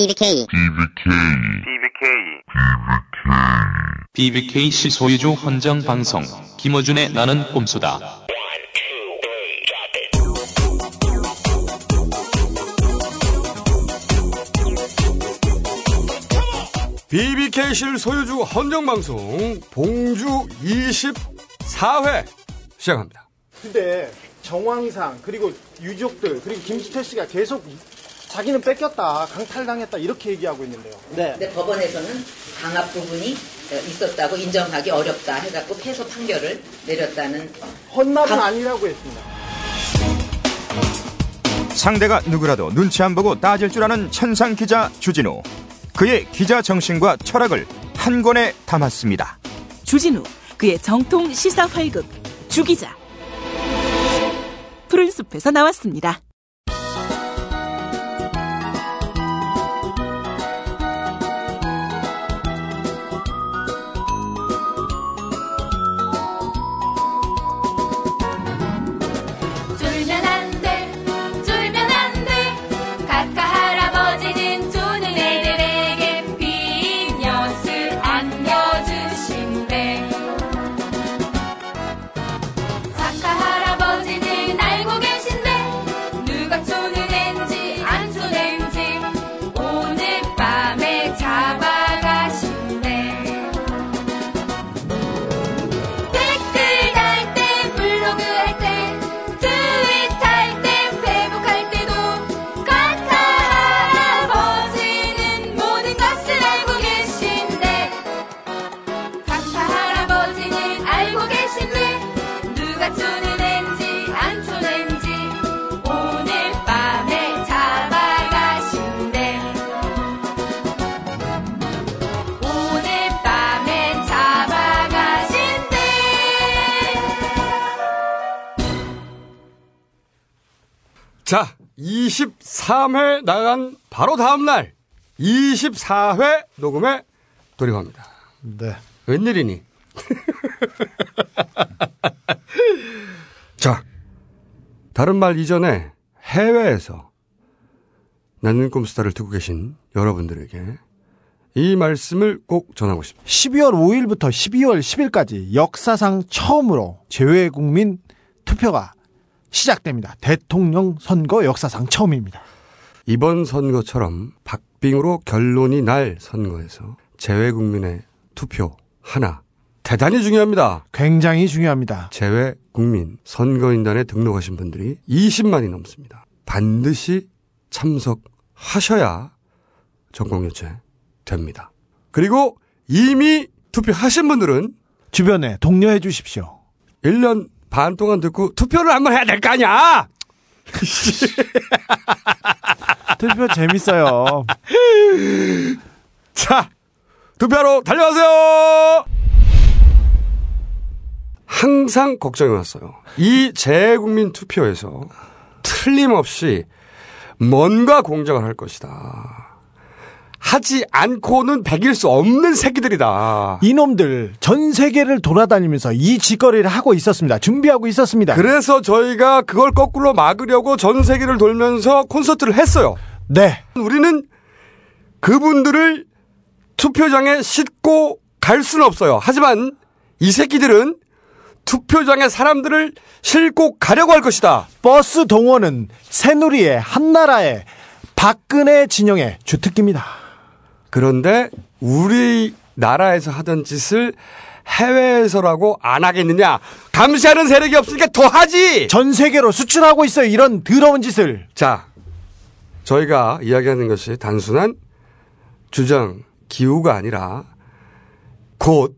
BBK BBK 실소유주 헌정 방송 김어준의 나는 꼼수다. BBK실 소유주 헌정방송 봉주 24회 시작합니다. 근데 정황상 그리고 유족들 그리고 김수태 씨가 계속 자기는 뺏겼다 강탈당했다 이렇게 얘기하고 있는데요. 네. 근데 법원에서는 강압 부분이 어, 있었다고 인정하기 어렵다 해갖고 패소 판결을 내렸다는 헌납은 강- 아니라고 했습니다. 상대가 누구라도 눈치 안 보고 따질 줄 아는 천상 기자 주진우. 그의 기자 정신과 철학을 한 권에 담았습니다. 주진우 그의 정통 시사 활극 주기자 푸른 숲에서 나왔습니다. 23회 나간 바로 다음날 24회 녹음에 돌입합니다. 네. 웬일이니? 자, 다른 말 이전에 해외에서 나는 꼼수다를 듣고 계신 여러분들에게 이 말씀을 꼭 전하고 싶습니다. 12월 5일부터 12월 10일까지 역사상 처음으로 재외국민 투표가 시작됩니다. 대통령 선거 역사상 처음입니다. 이번 선거처럼 박빙으로 결론이 날 선거에서 재외국민의 투표 하나 대단히 중요합니다. 굉장히 중요합니다. 재외국민 선거인단에 등록하신 분들이 20만이 넘습니다. 반드시 참석하셔야 전공유체 됩니다. 그리고 이미 투표하신 분들은 주변에 독려해 주십시오. 1년 반 동안 듣고 투표를 한번 해야 될 거 아니야! 투표 재밌어요. 자, 투표하러 달려가세요! 항상 걱정이 왔어요. 이 재국민 투표에서 틀림없이 뭔가 공작을 할 것이다. 하지 않고는 배길 수 없는 새끼들이다. 이놈들 전 세계를 돌아다니면서 이 짓거리를 하고 있었습니다. 준비하고 있었습니다. 그래서 저희가 그걸 거꾸로 막으려고 전 세계를 돌면서 콘서트를 했어요. 네. 우리는 그분들을 투표장에 싣고 갈 수는 없어요. 하지만 이 새끼들은 투표장에 사람들을 싣고 가려고 할 것이다. 버스 동원은 새누리의 한나라의 박근혜 진영의 주특기입니다. 그런데 우리나라에서 하던 짓을 해외에서라고 안 하겠느냐? 감시하는 세력이 없으니까 더 하지! 전 세계로 수출하고 있어요. 이런 더러운 짓을. 자, 저희가 이야기하는 것이 단순한 주정, 기후가 아니라 곧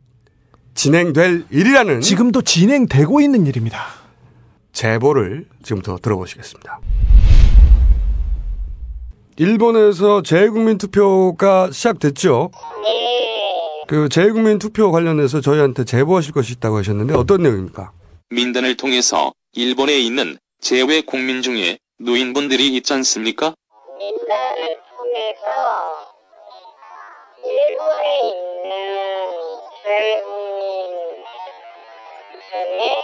진행될 일이라는 지금도 진행되고 있는 일입니다. 제보를 지금부터 들어보시겠습니다. 일본에서 재국민 투표가 시작됐죠. 그 재국민 투표 관련해서 저희한테 제보하실 것이 있다고 하셨는데 어떤 내용입니까? 민단을 통해서 일본에 있는 재외 국민 중에 노인분들이 있지 않습니까? 민단을 통해서 일본에 있는 외국민 중에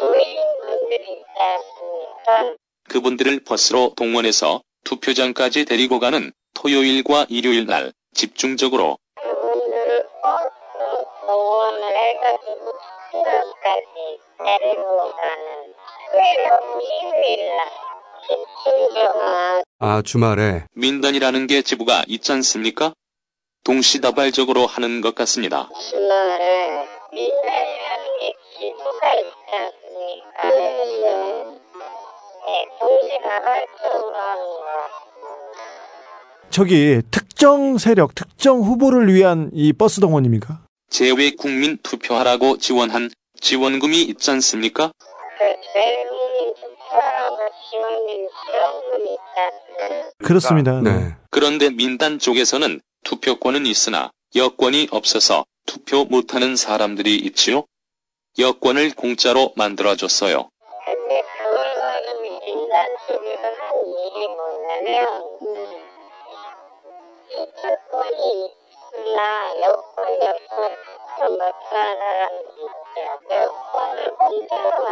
노인분들이 있지 않습니까? 그분들을 버스로 동원해서 투표장까지 데리고 가는 토요일과 일요일 날 집중적으로 아, 주말에. 민단이라는 게 지부가 있지 않습니까? 동시다발적으로 하는 것 같습니다. 주말에 민단이라는 게 지도가 있지 않습니까? 네, 동시다발적으로. 저기 특정 세력, 특정 후보를 위한 이 버스 동원입니까? 재외 국민 투표하라고 지원한 지원금이 있지 않습니까? 그 있다. 그렇습니다. 네. 그런데 민단 쪽에서는 투표권은 있으나 여권이 없어서 투표 못하는 사람들이 있지요. 여권을 공짜로 만들어줬어요. 근데 그걸 가지고 민단 쪽에서 한 일이 뭐냐면 못하는. 여권을 공짜로.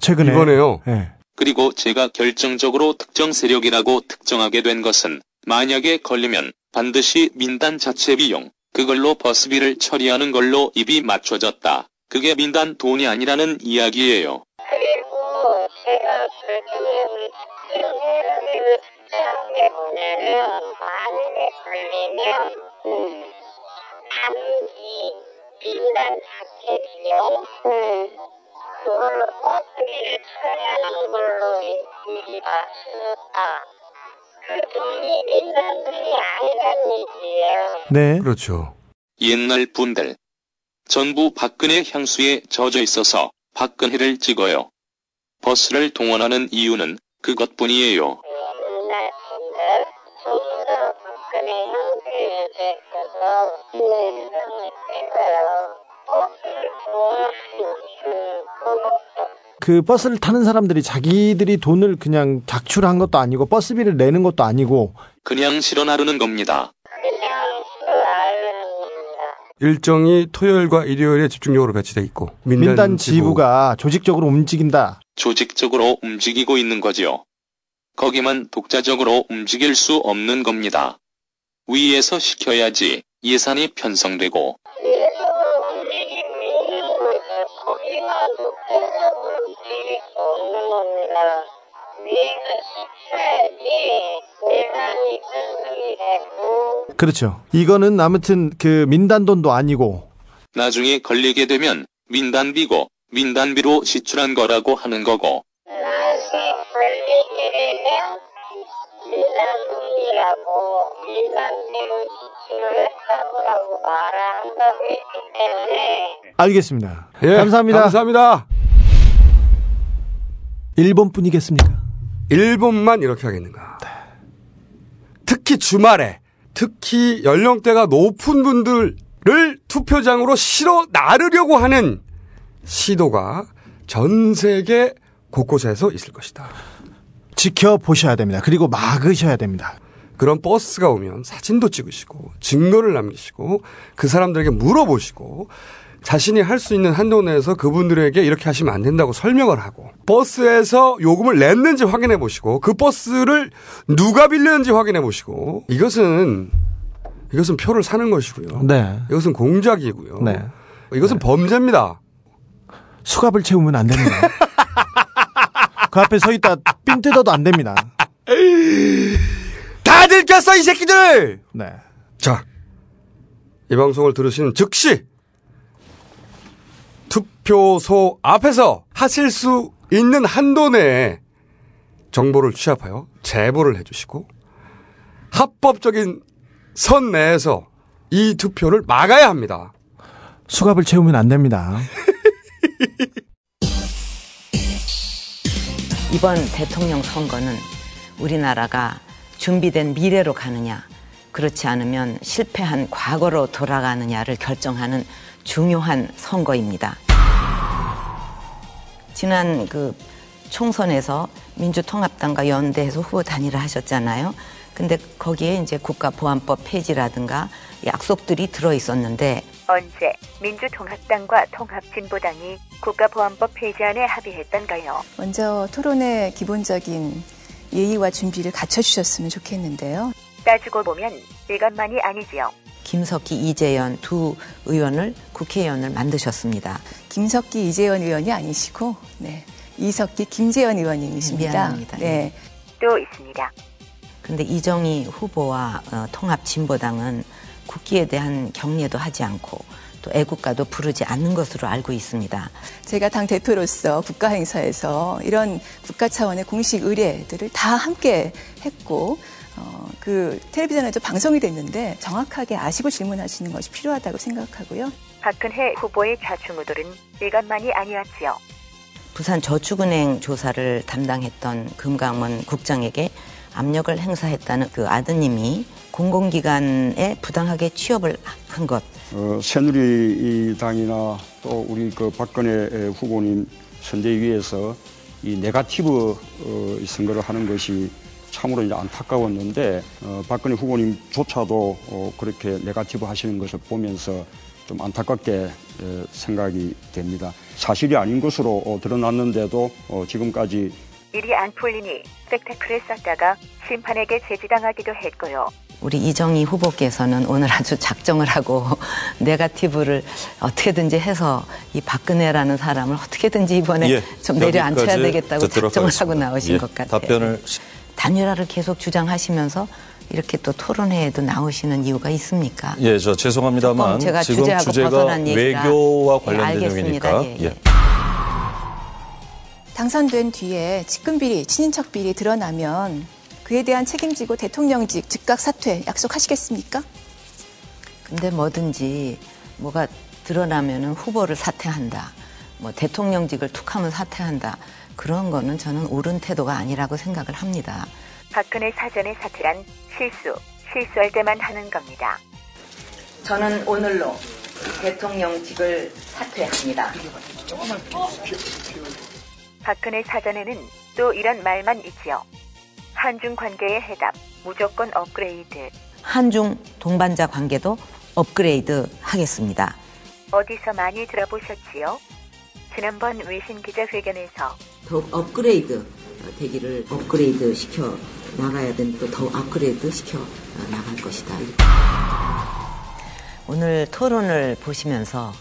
최근에 이번에요. 예. 그리고 제가 결정적으로 특정 세력이라고 특정하게 된 것은 만약에 걸리면 반드시 민단 자체 비용, 그걸로 버스비를 처리하는 걸로 입이 맞춰졌다. 그게 민단 돈이 아니라는 이야기예요. 그리고 제가 고 특정한 게 뭐냐면 만약에 걸리면 음, 단지 민단 자체 비용 음, 그걸로 버스비를 처리하는 걸로 일이 맞춰졌다. 그 돈이 얘기예요. 네. 그렇죠. 옛날 분들 전부 박근혜 향수에 젖어 있어서 박근혜를 찍어요. 버스를 동원하는 이유는 그것뿐이에요. 찍어요. 버스를 그 버스를 타는 사람들이 자기들이 돈을 그냥 작출한 것도 아니고 버스비를 내는 것도 아니고 그냥 실어 나르는 겁니다. 일정이 토요일과 일요일에 집중적으로 배치돼 있고 민단, 민단 지부. 지부가 조직적으로 움직인다. 조직적으로 움직이고 있는 거지요. 거기만 독자적으로 움직일 수 없는 겁니다. 위에서 시켜야지 예산이 편성되고. 그렇죠. 이거는 아무튼 그 민단 돈도 아니고. 나중에 걸리게 되면 민단비고 민단비로 시출한 거라고 하는 거고. 나중에 걸리게 되면 민간돈이라고 때문에 알겠습니다. 예, 감사합니다. 감사합니다. 일본 분이겠습니까? 일본만 이렇게 하겠는가. 특히 주말에 특히 연령대가 높은 분들을 투표장으로 실어 나르려고 하는 시도가 전 세계 곳곳에서 있을 것이다. 지켜보셔야 됩니다. 그리고 막으셔야 됩니다. 그런 버스가 오면 사진도 찍으시고 증거를 남기시고 그 사람들에게 물어보시고 자신이 할 수 있는 한도 내에서 그분들에게 이렇게 하시면 안 된다고 설명을 하고 버스에서 요금을 냈는지 확인해 보시고 그 버스를 누가 빌렸는지 확인해 보시고 이것은 이것은 표를 사는 것이고요. 네. 이것은 공작이고요. 네. 이것은 범죄입니다. 수갑을 채우면 안 됩니다. 그 앞에 서 있다 삥 뜯어도 안 됩니다. 다 들켰어 이 새끼들. 네. 자, 이 방송을 들으시는 즉시 투표소 앞에서 하실 수 있는 한도 내에 정보를 취합하여 제보를 해주시고 합법적인 선 내에서 이 투표를 막아야 합니다. 수갑을 채우면 안 됩니다. 이번 대통령 선거는 우리나라가 준비된 미래로 가느냐, 그렇지 않으면 실패한 과거로 돌아가느냐를 결정하는 중요한 선거입니다. 지난 그 총선에서 민주통합당과 연대해서 후보 단일화 하셨잖아요. 근데 거기에 이제 국가보안법 폐지라든가 약속들이 들어 있었는데 언제 민주통합당과 통합진보당이 국가보안법 폐지안에 합의했던가요? 먼저 토론의 기본적인 예의와 준비를 갖춰주셨으면 좋겠는데요. 따지고 보면 이것만이 아니지요. 김석기, 이재현 두 의원을 국회의원을 만드셨습니다. 김석기, 이재현 의원이 아니시고, 네. 이석기, 김재현 의원님이십니다. 미안합니다. 네. 또 있습니다. 근데 이정희 후보와 어, 통합진보당은 국기에 대한 경례도 하지 않고 또 애국가도 부르지 않는 것으로 알고 있습니다. 제가 당 대표로서 국가 행사에서 이런 국가 차원의 공식 의례들을 다 함께 했고 어, 그 텔레비전에도 방송이 됐는데 정확하게 아시고 질문하시는 것이 필요하다고 생각하고요. 박근혜 후보의 좌충우돌은 이것만이 아니었지요. 부산 저축은행 조사를 담당했던 금강원 국장에게 압력을 행사했다는 그 아드님이 공공기관에 부당하게 취업을 한 것. 어, 새누리당이나 또 우리 그 박근혜 후보님 선대위에서 이 네가티브 어, 선거를 하는 것이 참으로 이제 안타까웠는데 어, 박근혜 후보님조차도 어, 그렇게 네가티브 하시는 것을 보면서 좀 안타깝게 에, 생각이 됩니다. 사실이 아닌 것으로 어, 드러났는데도 어, 지금까지 일이 안 풀리니 스펙타클을 썼다가 심판에게 제지당하기도 했고요. 우리 이정희 후보께서는 오늘 아주 작정을 하고 네가티브를 어떻게든지 해서 이 박근혜라는 사람을 어떻게든지 이번에 예, 좀 내려앉혀야 되겠다고 작정을 하겠습니다. 하고 나오신 예, 것 같아요. 답변을 단일화를 계속 주장하시면서 이렇게 또 토론회에도 나오시는 이유가 있습니까? 예, 저 죄송합니다만 제가 지금 주제하고 벗어난 얘기라- 외교와 예, 관련된 알겠습니다. 내용이니까 예, 예. 당선된 뒤에 직근 비리, 친인척 비리 드러나면 그에 대한 책임지고 대통령직 즉각 사퇴 약속하시겠습니까? 근데 뭐든지 뭐가 드러나면은 후보를 사퇴한다. 뭐 대통령직을 툭하면 사퇴한다. 그런 거는 저는 옳은 태도가 아니라고 생각을 합니다. 박근혜 사전의 사퇴란 실수, 실수할 때만 하는 겁니다. 저는 오늘로 대통령직을 사퇴합니다. 박근혜 사전에는 또 이런 말만 있지요. 한중 관계의 해답, 무조건 업그레이드. 한중 동반자 관계도 업그레이드 하겠습니다. 어디서 많이 들어보셨지요? 지난번 외신 기자회견에서 더욱 업그레이드 되기를 업그레이드 시켜 나가야 된다. 더욱 업그레이드 시켜 나갈 것이다. 오늘 토론을 보시면서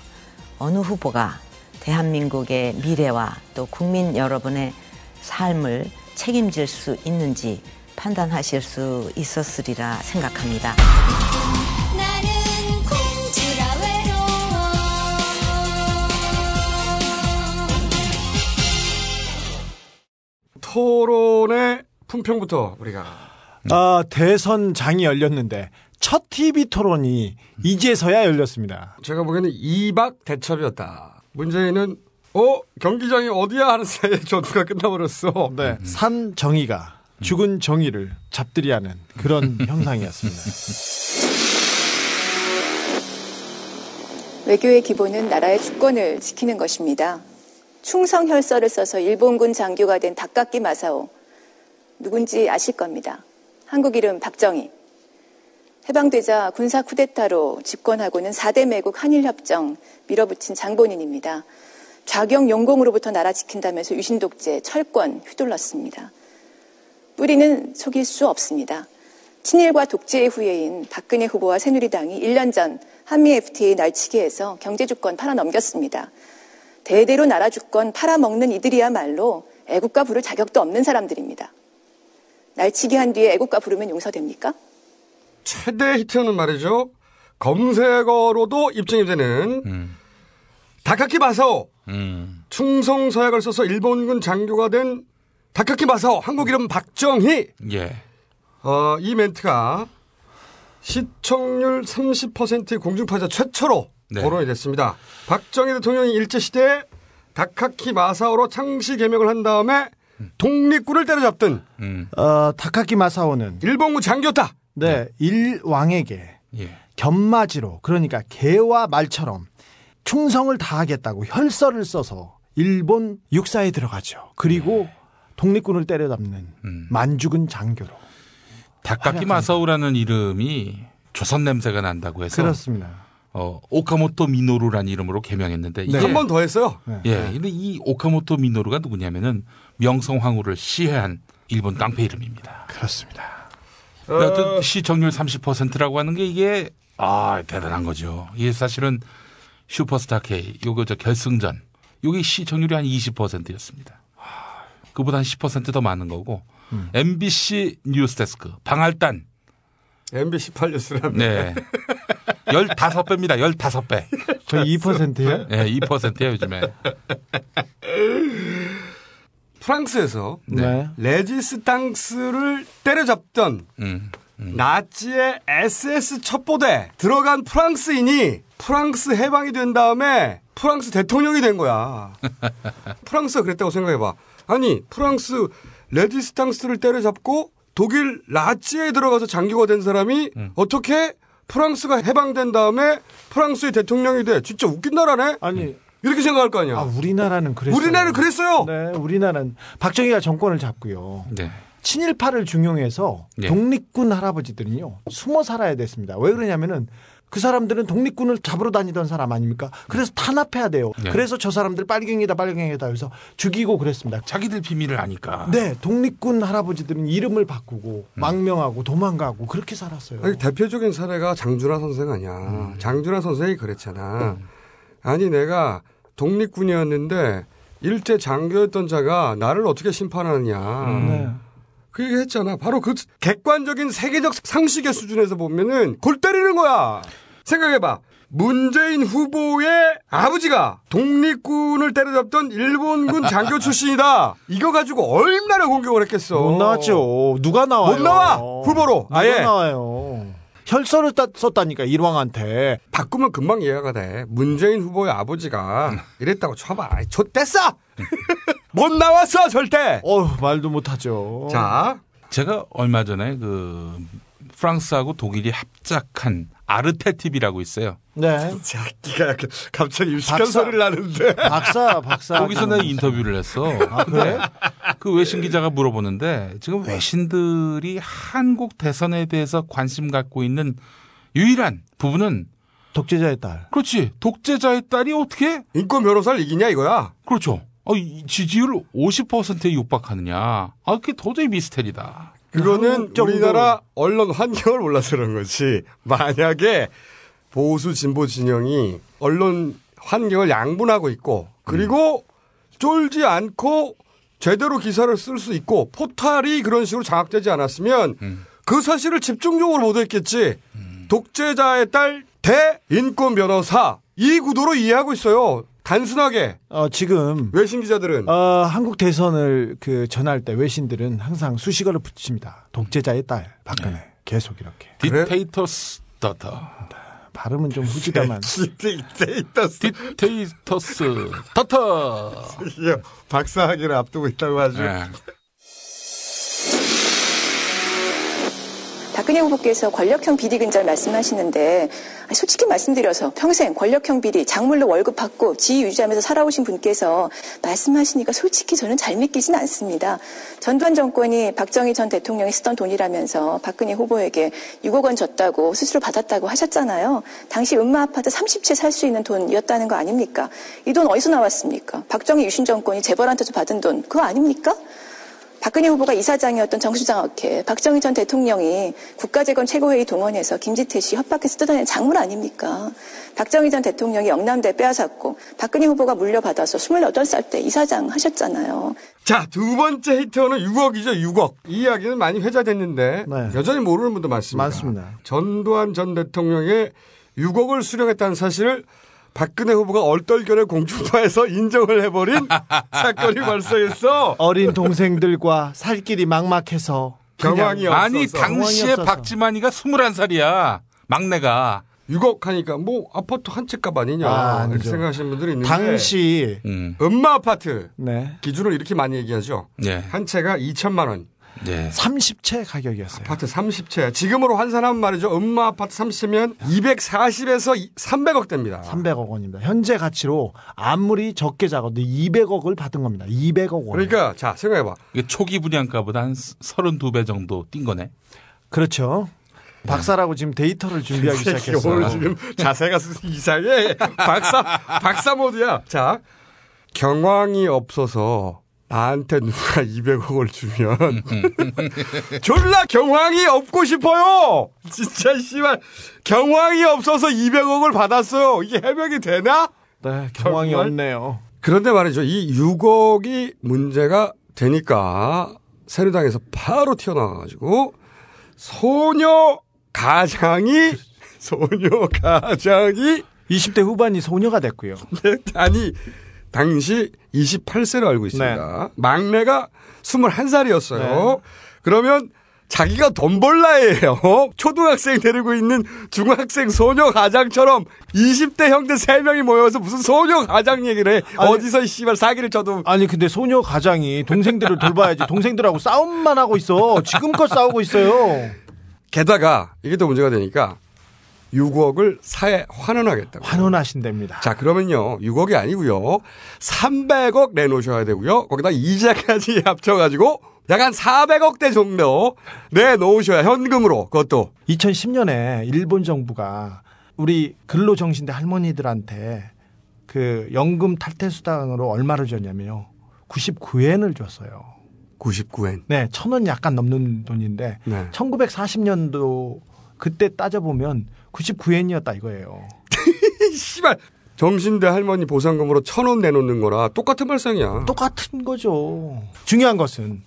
어느 후보가 대한민국의 미래와 또 국민 여러분의 삶을 책임질 수 있는지 판단하실 수 있었으리라 생각합니다. 토론의 품평부터 우리가 아, 대선 장이 열렸는데 첫 TV 토론이 이제서야 열렸습니다. 제가 보기에는 2박 대첩이었다. 문재인은 어 경기장이 어디야 하는 사이에 전투가 끝나버렸어. 네, 산 정의가 죽은 정의를 잡들이하는 그런 형상이었습니다. 외교의 기본은 나라의 주권을 지키는 것입니다. 충성 혈서를 써서 일본군 장교가 된 닭깎기 마사오. 누군지 아실 겁니다. 한국 이름 박정희. 해방되자 군사 쿠데타로 집권하고는 4대 매국 한일협정 밀어붙인 장본인입니다. 좌경 영공으로부터 나라 지킨다면서 유신 독재, 철권 휘둘렀습니다. 뿌리는 속일 수 없습니다. 친일과 독재의 후예인 박근혜 후보와 새누리당이 1년 전 한미 FTA 날치기에서 경제 주권 팔아넘겼습니다. 대대로 나라 주권 팔아먹는 이들이야말로 애국가 부를 자격도 없는 사람들입니다. 날치기 한 뒤에 애국가 부르면 용서됩니까? 최대 히트는 말이죠. 검색어로도 입증이 되는 다카키 마사오. 충성 서약을 써서 일본군 장교가 된 다카키 마사오. 한국 이름 박정희. 예. 어, 이 멘트가 시청률 30%의 공중파자 최초로 네. 거론이 됐습니다. 박정희 대통령이 일제시대에 다카키 마사오로 창시 개명을 한 다음에 독립군을 때려잡던 어, 타카키 마사오는 일본군 장교다. 네, 일왕에게 예. 견마지로 그러니까 개와 말처럼 충성을 다하겠다고 혈서를 써서 일본 육사에 들어가죠. 그리고 독립군을 때려잡는 만죽은 장교로. 닭깎이 마사오라는 이름이 조선 냄새가 난다고 해서 그렇습니다. 어, 오카모토 미노루라는 이름으로 개명했는데 이게 한번 더 했어요. 예. 근데 이 오카모토 미노루가 누구냐면은 명성황후를 시해한 일본 깡패 이름입니다. 그렇습니다. 여튼 시청률 30%라고 하는 게 이게 아 대단한 거죠. 이게 사실은 슈퍼스타 K 요거 저 결승전 요게 시청률이 한 20%였습니다. 그보다 한 10%더 많은 거고 MBC 뉴스데스크 방알단 MBC 팔뉴스라는 네. 15배입니다. 15배. 저희 2%예요? 네, 2%예요, 요즘에. 프랑스에서 네. 레지스탕스를 때려잡던 음. 나치의 SS 첩보대 들어간 프랑스인이 프랑스 해방이 된 다음에 프랑스 대통령이 된 거야. 프랑스가 그랬다고 생각해봐. 아니 프랑스 레지스탕스를 때려잡고 독일 라치에 들어가서 장교가 된 사람이 어떻게 프랑스가 해방된 다음에 프랑스의 대통령이 돼? 진짜 웃긴 나라네. 아니 이렇게 생각할 거 아니야. 아, 우리나라는 그랬어요. 우리나라는 그랬어요. 네, 우리나라는 박정희가 정권을 잡고요. 네. 친일파를 중용해서 네. 독립군 할아버지들은요 숨어 살아야 됐습니다. 왜 그러냐면은 그 사람들은 독립군을 잡으러 다니던 사람 아닙니까? 그래서 탄압해야 돼요. 네. 그래서 저 사람들 빨갱이다 빨갱이다 해서 죽이고 그랬습니다. 자기들 비밀을 아니까. 네, 독립군 할아버지들은 이름을 바꾸고 망명하고 도망가고 그렇게 살았어요. 아니, 대표적인 사례가 장준하 선생 아니야. 장준하 선생이 그랬잖아. 아니 내가 독립군이었는데 일제 장교였던 자가 나를 어떻게 심판하느냐. 네. 그 얘기 했잖아. 바로 그 객관적인 세계적 상식의 수준에서 보면은 골 때리는 거야. 생각해봐. 문재인 후보의 아버지가 독립군을 때려잡던 일본군 장교 출신이다. 이거 가지고 얼마나 공격을 했겠어. 못 나왔죠. 누가 나와요? 못 나와! 후보로. 누가 아예. 나와요? 혈서를 따- 썼다니까 일왕한테. 바꾸면 금방 이해가 돼. 문재인 후보의 아버지가 이랬다고 쳐봐. 아이, 좆됐어! 못 나왔어, 절대! 어 말도 못하죠. 자, 제가 얼마 전에 그 프랑스하고 독일이 합작한 아르테 TV라고 있어요. 네. 자기가 갑자기 유식한 박사. 소리를 나는데. 박사, 박사. 거기서 내가 인터뷰를 했어. 근데 그 외신 기자가 물어보는데 지금 외신들이 한국 대선에 대해서 관심 갖고 있는 유일한 부분은 독재자의 딸. 그렇지. 독재자의 딸이 어떻게? 인권 변호사를 이기냐, 이거야. 그렇죠. 어, 이 지지율 50%에 육박하느냐. 아, 그게 도저히 미스테리다. 그거는 정도- 우리나라 언론 환경을 몰라서 그런 거지. 만약에 보수 진보 진영이 언론 환경을 양분하고 있고 그리고 쫄지 않고 제대로 기사를 쓸 수 있고 포탈이 그런 식으로 장악되지 않았으면 그 사실을 집중적으로 보도했겠지. 독재자의 딸 대인권 변호사 이 구도로 이해하고 있어요. 단순하게 어, 지금 외신 기자들은 어, 한국 대선을 그 전할 때 외신들은 항상 수식어를 붙입니다. 독재자의 딸 박근혜 계속 이렇게 디테이터스 더터. 발음은 좀 후지다만 dictator's 디테이터스 더터. 박사학위를 앞두고 있다고 하죠. 네. 박근혜 후보께서 권력형 비리 근절 말씀하시는데 아, 솔직히 말씀드려서 평생 권력형 비리 장물로 월급 받고 지위 유지하면서 살아오신 분께서 말씀하시니까 솔직히 저는 잘 믿기진 않습니다. 전두환 정권이 박정희 전 대통령이 쓰던 돈이라면서 박근혜 후보에게 6억 원 줬다고 수수료 받았다고 하셨잖아요. 당시 음마 아파트 30채 살 수 있는 돈이었다는 거 아닙니까? 이 돈 어디서 나왔습니까? 박정희 유신 정권이 재벌한테서 받은 돈 그거 아닙니까? 박근혜 후보가 이사장이었던 정수장학회, 박정희 전 대통령이 국가재건 최고회의 동원해서 김지태 씨 협박해서 뜯어낸 작물 아닙니까? 박정희 전 대통령이 영남대 빼앗았고 박근혜 후보가 물려받아서 28살 때 이사장 하셨잖아요. 자, 두 번째 히트어는 6억이죠, 6억. 이 이야기는 많이 회자됐는데 네. 여전히 모르는 분도 많습니다. 많습니다. 전두환 전 대통령의 6억을 수령했다는 사실을 박근혜 후보가 얼떨결에 공중파에서 인정을 해버린 사건이 발생했어. 어린 동생들과 살 길이 막막해서 경황이 없어서. 아니, 당시에. 박지만이가 21살이야. 막내가. 6억 하니까 뭐 아파트 한 채 값 아니냐 아, 이렇게. 생각하시는 분들이 있는데 당시 음. 음마 아파트 네 기준으로 이렇게 많이 얘기하죠. 네. 한 채가 2천만 원. 네. 30채 가격이었어요. 아파트 30채. 지금으로 환산하면 말이죠. 음마 아파트 30채면 240에서 300억 됩니다. 300억 원입니다. 현재 가치로 아무리 적게 작아도 200억을 받은 겁니다. 200억 원. 그러니까 자 생각해 봐. 이게 초기 분양가보다 한 32배 정도 뛴 거네. 그렇죠. 박사라고 지금 데이터를 준비하기 시작했어요. 오늘 지금 자세가 이상해. 박사 박사 모드야. 자 경황이 없어서 나한테 누가 200억을 주면 졸라 경황이 없고 싶어요. 진짜 씨발 경황이 없어서 200억을 받았어요. 이게 해명이 되나? 네, 경황이 정말? 없네요. 그런데 말이죠. 이 6억이 문제가 되니까 새누당에서 바로 튀어나와가지고 소녀 가장이 소녀 가장이 20대 후반이 소녀가 됐고요. 아니 당시 28세로 알고 있습니다. 막내가 21살이었어요. 그러면 자기가 돈 벌라예요. 초등학생 데리고 있는 중학생 소녀 가장처럼 20대 형들 3명이 모여서 무슨 소녀 가장 얘기를 해. 아니, 어디서 이 씨발 사기를 쳐도 아니 근데 소녀 가장이 동생들을 돌봐야지 동생들하고 싸움만 하고 있어. 지금껏 싸우고 있어요. 게다가 이게 또 문제가 되니까 6억을 사에 환원하겠다고. 환원하신답니다. 자, 그러면요. 6억이 아니고요. 300억 내놓으셔야 되고요. 거기다 이자까지 합쳐가지고 약한 400억대 정도 내놓으셔야 현금으로 그것도. 2010년에 일본 정부가 우리 근로정신대 할머니들한테 그 연금 탈퇴 수당으로 얼마를 줬냐면요. 99엔을 줬어요. 99엔. 네, 천 원 약간 넘는 돈인데 네. 1940년도 그때 따져보면 99엔이었다 이거예요. 씨발. 정신대 할머니 보상금으로 천 원 내놓는 거라 똑같은 발상이야. 똑같은 거죠. 중요한 것은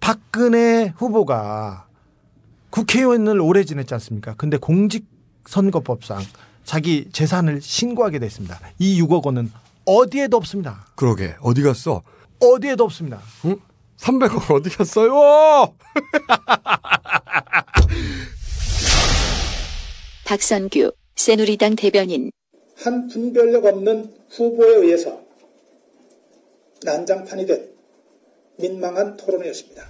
박근혜 후보가 국회의원을 오래 지냈지 않습니까? 근데 공직선거법상 자기 재산을 신고하게 됐습니다. 이 6억 원은 어디에도 없습니다. 그러게. 어디 갔어? 어디에도 없습니다. 응? 300억 어디 갔어요? 박선규 새누리당 대변인 한 분별력 없는 후보에 의해서 난장판이 된 민망한 토론회였습니다.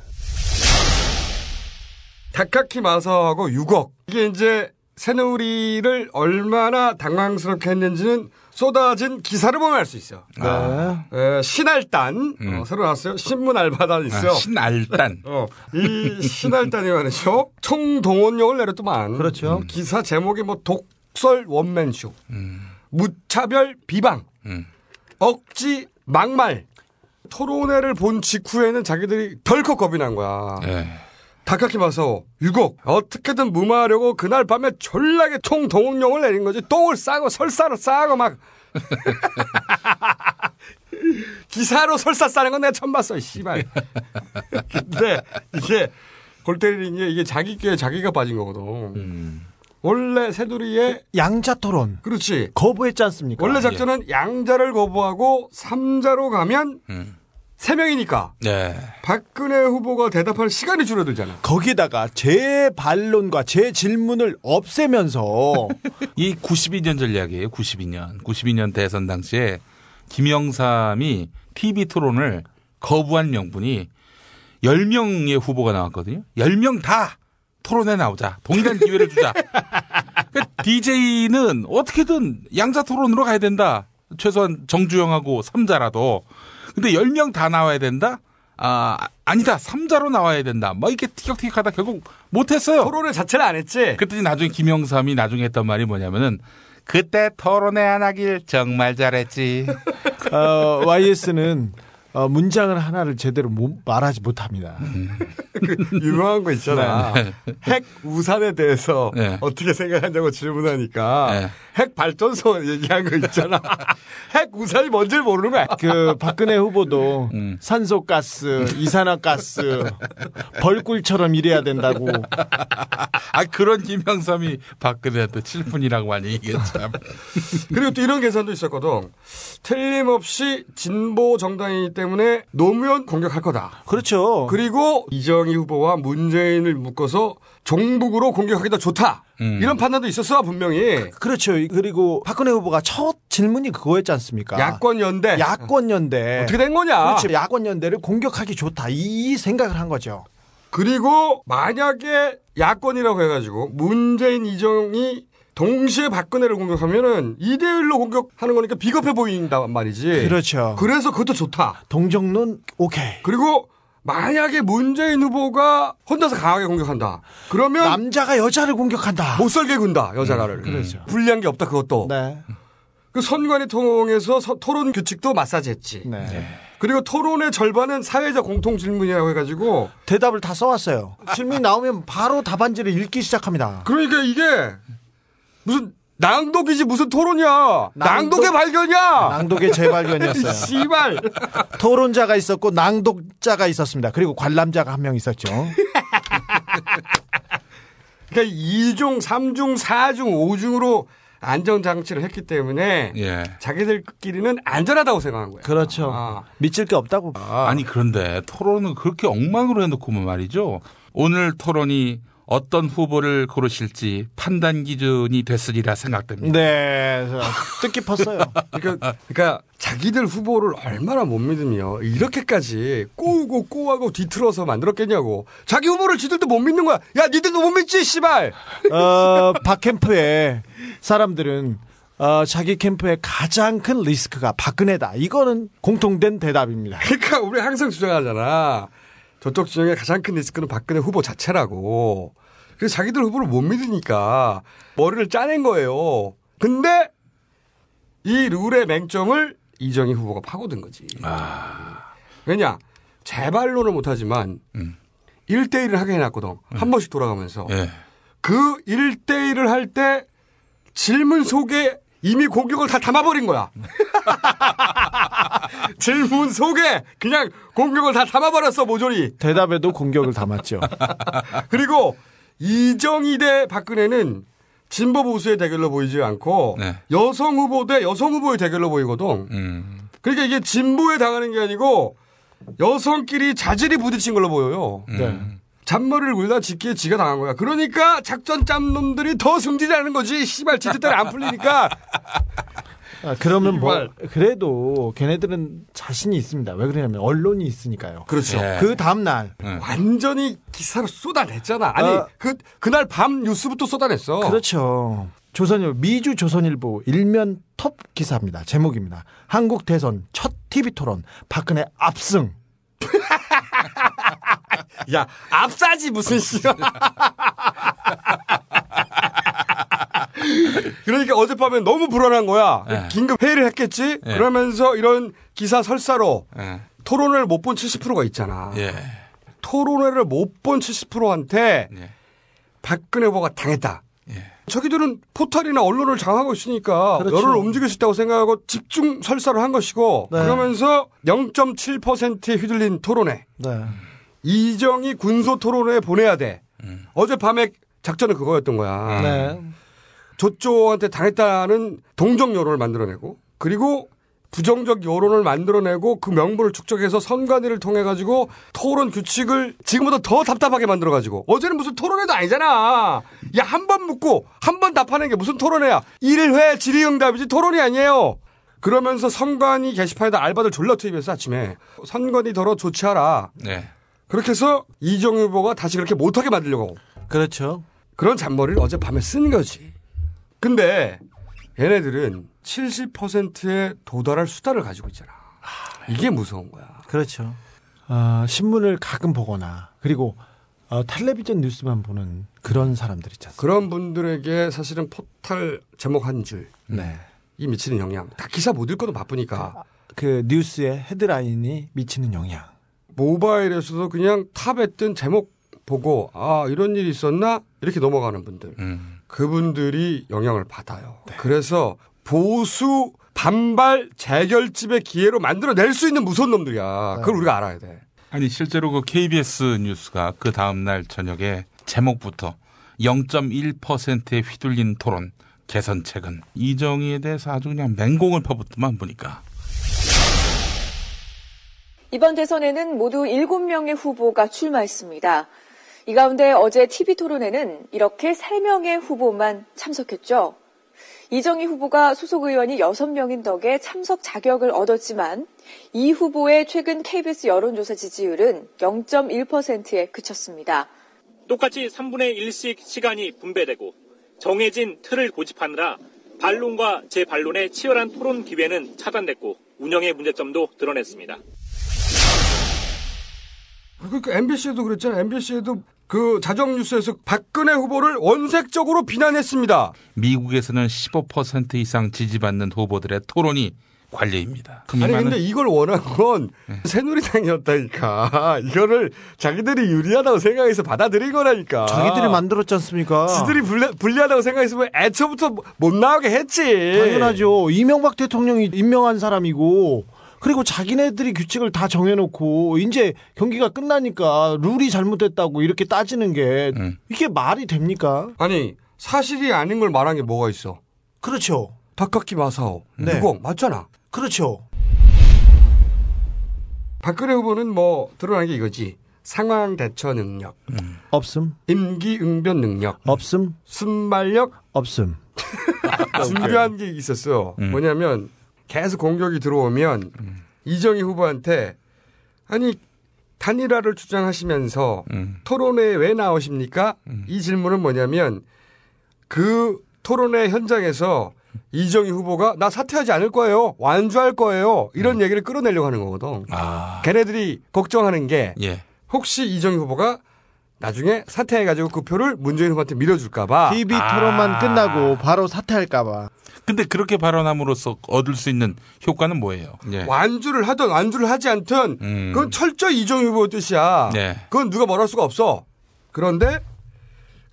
다카키 마사하고 6억. 이게 이제 새누리를 얼마나 당황스럽게 했는지는 쏟아진 기사를 보면 알 수 있어. 아. 에, 신알단 어, 새로 나왔어요. 신문 알바단 있어. 아, 신알단. 어, 이 신알단이 말이죠. 총동원령을 내렸더만. 그렇죠. 기사 제목이 뭐 독설 원맨쇼, 음. 무차별 비방, 억지 막말. 토론회를 본 직후에는 자기들이 덜컥 겁이 난 거야. 예. 다카키 마서 6억 어떻게든 무마하려고 그날 밤에 졸라게 총동원령을 내린 거지. 똥을 싸고 설사를 싸고 막. 기사로 설사 싸는 건 내가 처음 봤어 이 씨발. 근데 이게 골 때리는 게 이게 자기 께 자기가 빠진 거거든. 원래 새누리의 양자 토론. 그렇지. 거부했지 않습니까? 원래 작전은 양자를 거부하고 삼자로 가면 세 명이니까 네. 박근혜 후보가 대답할 시간이 줄어들잖아. 거기다가 제 반론과 제 질문을 없애면서 이 92년 전략이에요. 92년. 92년 대선 당시에 김영삼이 TV 토론을 거부한 명분이 10명의 후보가 나왔거든요. 10명 다 토론에 나오자. 동일한 기회를 주자. 그러니까 DJ는 어떻게든 양자 토론으로 가야 된다. 최소한 정주영하고 3자라도. 근데 10명 다 나와야 된다? 아, 아니다. 3자로 나와야 된다. 뭐 이렇게 티격태격 하다 결국 못했어요. 토론을 자체를 안 했지. 그랬더니 나중에 김영삼이 나중에 했던 말이 뭐냐면은 그때 토론회 안 하길 정말 잘했지. 어, YS는 어, 문장을 하나를 제대로 못- 말하지 못합니다. 그 유명한 거 있잖아. 네. 핵 우산에 대해서 네. 어떻게 생각하냐고 질문하니까 핵 발전소 얘기한 거 있잖아. 핵 우산이 뭔지 를 모르는 거야. 그 박근혜 후보도 음. 산소가스, 이산화가스, 벌꿀처럼 일해야 된다고. 아 그런 김영삼이 박근혜한테 7분이라고 하니 이게 참. 그리고 또 이런 계산도 있었거든. 틀림없이 진보 정당이기 때문에 노무현 공격할 거다. 그렇죠. 그리고 이정희 후보와 문재인을 묶어서 종북으로 공격하기 더 좋다. 음. 이런 판단도 있었어 분명히. 그 렇죠. 그리고 박근혜 후보가 첫 질문이 그거였지 않습니까? 야권 연대. 야권 연대. 어떻게 된 거냐? 그렇죠. 야권 연대를 공격하기 좋다. 이 생각을 한 거죠. 그리고 만약에 야권이라고 해가지고 문재인 이정이 동시에 박근혜를 공격하면은 2대1로 공격하는 거니까 비겁해 보인단 말이지. 그렇죠. 그래서 그것도 좋다. 동정론 오케이. 그리고 만약에 문재인 후보가 혼자서 강하게 공격한다. 그러면 남자가 여자를 공격한다. 못 살게 군다 여자가를. 그렇죠. 불리한 게 없다 그것도. 네. 그 선관위 통해서 서- 토론 규칙도 마사지했지. 네. 그리고 토론의 절반은 사회적 공통 질문이라고 해가지고 대답을 다 써왔어요. 질문이 나오면 바로 답안지를 읽기 시작합니다. 그러니까 이게 무슨 낭독이지 무슨 토론이야. 낭독? 낭독 의 발견이야. 낭독의 재발견이었어요. 씨발. 토론자가 있었고 낭독자가 있었습니다. 그리고 관람자가 한 명 있었죠. 그러니까 2중, 3중, 4중, 5중으로 안전 장치를 했기 때문에 예. 자기들끼리는 안전하다고 생각한 거야. 그렇죠. 아. 미칠 게 없다고. 아니 그런데 토론은 그렇게 엉망으로 해놓고만 말이죠. 오늘 토론이 어떤 후보를 고르실지 판단 기준이 됐으리라 생각됩니다. 네, 뜻깊었어요. 그러니까, 그러니까 자기들 후보를 얼마나 못 믿으며 이렇게까지 꼬우고 꼬우고 뒤틀어서 만들었겠냐고. 자기 후보를 지들도 못 믿는 거야. 야, 니들도 못 믿지, 씨발. 어, 박 캠프의 사람들은 어, 자기 캠프의 가장 큰 리스크가 박근혜다. 이거는 공통된 대답입니다. 그러니까 우리 항상 주장하잖아. 저쪽 지역의 가장 큰 리스크는 박근혜 후보 자체라고. 그래서 자기들 후보를 못 믿으니까 머리를 짜낸 거예요. 근데 이 룰의 맹점을 이정희 후보가 파고든 거지. 왜냐? 재발론을 못하지만 음. 1대1을 하게 해놨거든. 한 번씩 돌아가면서. 예. 그 1대1을 할 때 질문 속에 이미 공격을 다 담아버린 거야. 질문 속에 그냥 공격을 다 담아버렸어, 모조리. 대답에도 공격을 담았죠. 그리고 이정희 대 박근혜는 진보 보수의 대결로 보이지 않고 네. 여성 후보 대 여성 후보의 대결로 보이거든. 음. 그러니까 이게 진보에 당하는 게 아니고 여성끼리 자질이 부딪힌 걸로 보여요. 네. 잔머리를 굴다 짓기에 지가 당한 거야. 그러니까 작전 짬놈들이 더 승질하는 거지. 씨발 지들 때는 안 풀리니까. 아, 그러면 뭐 씨발. 그래도 걔네들은 자신이 있습니다. 왜 그러냐면 언론이 있으니까요. 그렇죠. 예. 그 다음 날 완전히 기사로 쏟아냈잖아. 아니 어. 그 그날 밤 뉴스부터 쏟아냈어. 그렇죠. 조선일 미주 조선일보 일면 톱 기사입니다. 제목입니다. 한국 대선 첫 TV 토론 박근혜 압승. 야 압사지 무슨 씨발. 그러니까 어젯밤에 너무 불안한 거야. 예. 긴급 회의를 했겠지. 예. 그러면서 이런 기사 설사로 예. 토론을 못본 70%가 있잖아. 예. 토론회를 못 본 70%한테 예. 박근혜 후보가 당했다. 예. 저기들은 포털이나 언론을 장악하고 있으니까 그렇죠. 여론을 움직일 수 있다고 생각하고 집중 설사를 한 것이고 네. 그러면서 0.7%에 휘둘린 토론회 네. 이정희 군소 토론회에 보내야 돼. 음. 어젯밤에 작전은 그거였던 거야. 네. 저쪽한테 당했다는 동정 여론을 만들어내고 그리고 부정적 여론을 만들어내고 그 명분을 축적해서 선관위를 통해 가지고 토론 규칙을 지금보다 더 답답하게 만들어 가지고 어제는 무슨 토론회도 아니잖아. 야 한 번 묻고 한 번 답하는 게 무슨 토론회야? 1회 질의응답이지 토론이 아니에요. 그러면서 선관위 게시판에다 알바들 졸라 투입해서 아침에 선관위 더러 조치하라. 네. 그렇게 해서 이정희 후보가 다시 그렇게 못하게 만들려고 그렇죠. 그런 잔머리를 어젯밤에 쓴 거지. 근데 얘네들은 70%에 도달할 수단을 가지고 있잖아. 이게 무서운 거야. 그렇죠. 어, 신문을 가끔 보거나 그리고 어, 텔레비전 뉴스만 보는 그런 사람들 않습니까? 그런 분들에게 사실은 포탈 제목 한 줄. 네. 이 미치는 영향. 다 기사 못 읽고도 바쁘니까. 그 뉴스의 헤드라인이 미치는 영향. 모바일에서도 그냥 탑에 뜬 제목 보고 아 이런 일이 있었나 이렇게 넘어가는 분들. 음. 그분들이 영향을 받아요. 그래서 보수 반발 재결집의 기회로 만들어낼 수 있는 무서운 놈들이야. 그걸 우리가 알아야 돼. 아니 실제로 그 KBS 뉴스가 그 다음 날 저녁에 제목부터 0.1%에 휘둘린 토론 개선책은 이정희에 대해서 아주 그냥 맹공을 퍼붓더만 보니까 이번 대선에는 모두 7명의 후보가 출마했습니다. 이 가운데 어제 TV 토론에는 이렇게 3명의 후보만 참석했죠. 이정희 후보가 소속 의원이 6명인 덕에 참석 자격을 얻었지만 이 후보의 최근 KBS 여론조사 지지율은 0.1%에 그쳤습니다. 똑같이 3분의 1씩 시간이 분배되고 정해진 틀을 고집하느라 반론과 재반론의 치열한 토론 기회는 차단됐고 운영의 문제점도 드러냈습니다. 그러니까 MBC에도 그랬잖아요. MBC에도 그 자정 뉴스에서 박근혜 후보를 원색적으로 비난했습니다. 미국에서는 15% 이상 지지받는 후보들의 토론이 관례입니다. 아니 근데 이걸 원한 건 네. 새누리당이었다니까. 이거를 자기들이 유리하다고 생각해서 받아들인 거라니까. 자기들이 만들었지 않습니까? 지들이 불리, 불리하다고 생각했으면 애초부터 못 나오게 했지. 당연하죠. 이명박 대통령이 임명한 사람이고 그리고 자기네들이 규칙을 다 정해놓고 이제 경기가 끝나니까 룰이 잘못됐다고 이렇게 따지는 게 음. 이게 말이 됩니까? 아니 사실이 아닌 걸 말한 게 뭐가 있어? 그렇죠. 박학기 마사오. 네. 그거 맞잖아. 그렇죠. 박근혜 후보는 뭐 드러난 게 이거지. 상황 대처 능력, 없음. 임기 응변 능력, 없음. 순발력, 없음. 중요한 게 있었어. 뭐냐면 계속 공격이 들어오면 이정희 후보한테 아니 단일화를 주장하시면서 토론회에 왜 나오십니까? 이 질문은 뭐냐면 그 토론회 현장에서 이정희 후보가 나 사퇴하지 않을 거예요. 완주할 거예요. 이런 얘기를 끌어내려고 하는 거거든. 아, 걔네들이 걱정하는 게 예. 혹시 이정희 후보가 나중에 사퇴해가지고 그 표를 문재인 후보한테 밀어줄까봐. TV 토론만 끝나고 바로 사퇴할까봐. 근데 그렇게 발언함으로써 얻을 수 있는 효과는 뭐예요? 예. 완주를 하든 완주를 하지 않든 음. 그건 철저히 이정희 후보 뜻이야. 네. 그건 누가 뭐랄 수가 없어. 그런데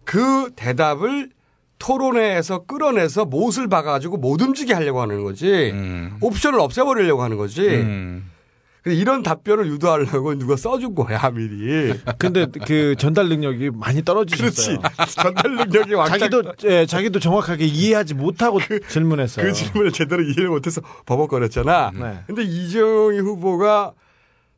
그 대답을 토론회에서 끌어내서 못을 박아가지고 못 움직게 하려고 하는 거지. 옵션을 없애버리려고 하는 거지. 음. 근데 이런 답변을 유도하려고 누가 써준 거야 미리. 근데 그 전달 능력이 많이 떨어지셨어요. 그렇지. 전달 능력이 왕창 자기도 예, 자기도 정확하게 이해하지 못하고 질문했어요. 그 질문을 제대로 이해를 못해서 버벅거렸잖아. 네. 근데 이정희 후보가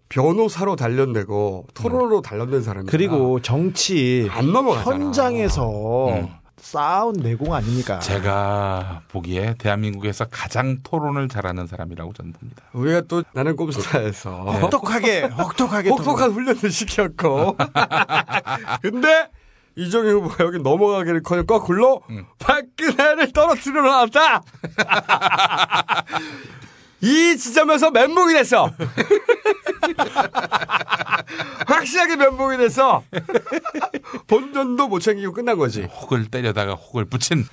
변호사로 단련되고 토론으로 단련된 사람이야. 그리고 정치 안 넘어가잖아. 현장에서 싸운 내공 아닙니까? 제가 보기에 대한민국에서 가장 토론을 잘하는 사람이라고 저는 봅니다. 우리가 또 나는 꼼수다에서 네. 혹독하게 혹독하게 혹독한 훈련을 시켰고. 근데 이정희 후보가 여기 넘어가기를 커녕 거꾸로 박근혜를 떨어뜨려 놨다. 이 지점에서 멘붕이 됐어. 확실하게 멘붕이 됐어. 본전도 못 챙기고 끝난 거지. 혹을 때려다가 혹을 붙인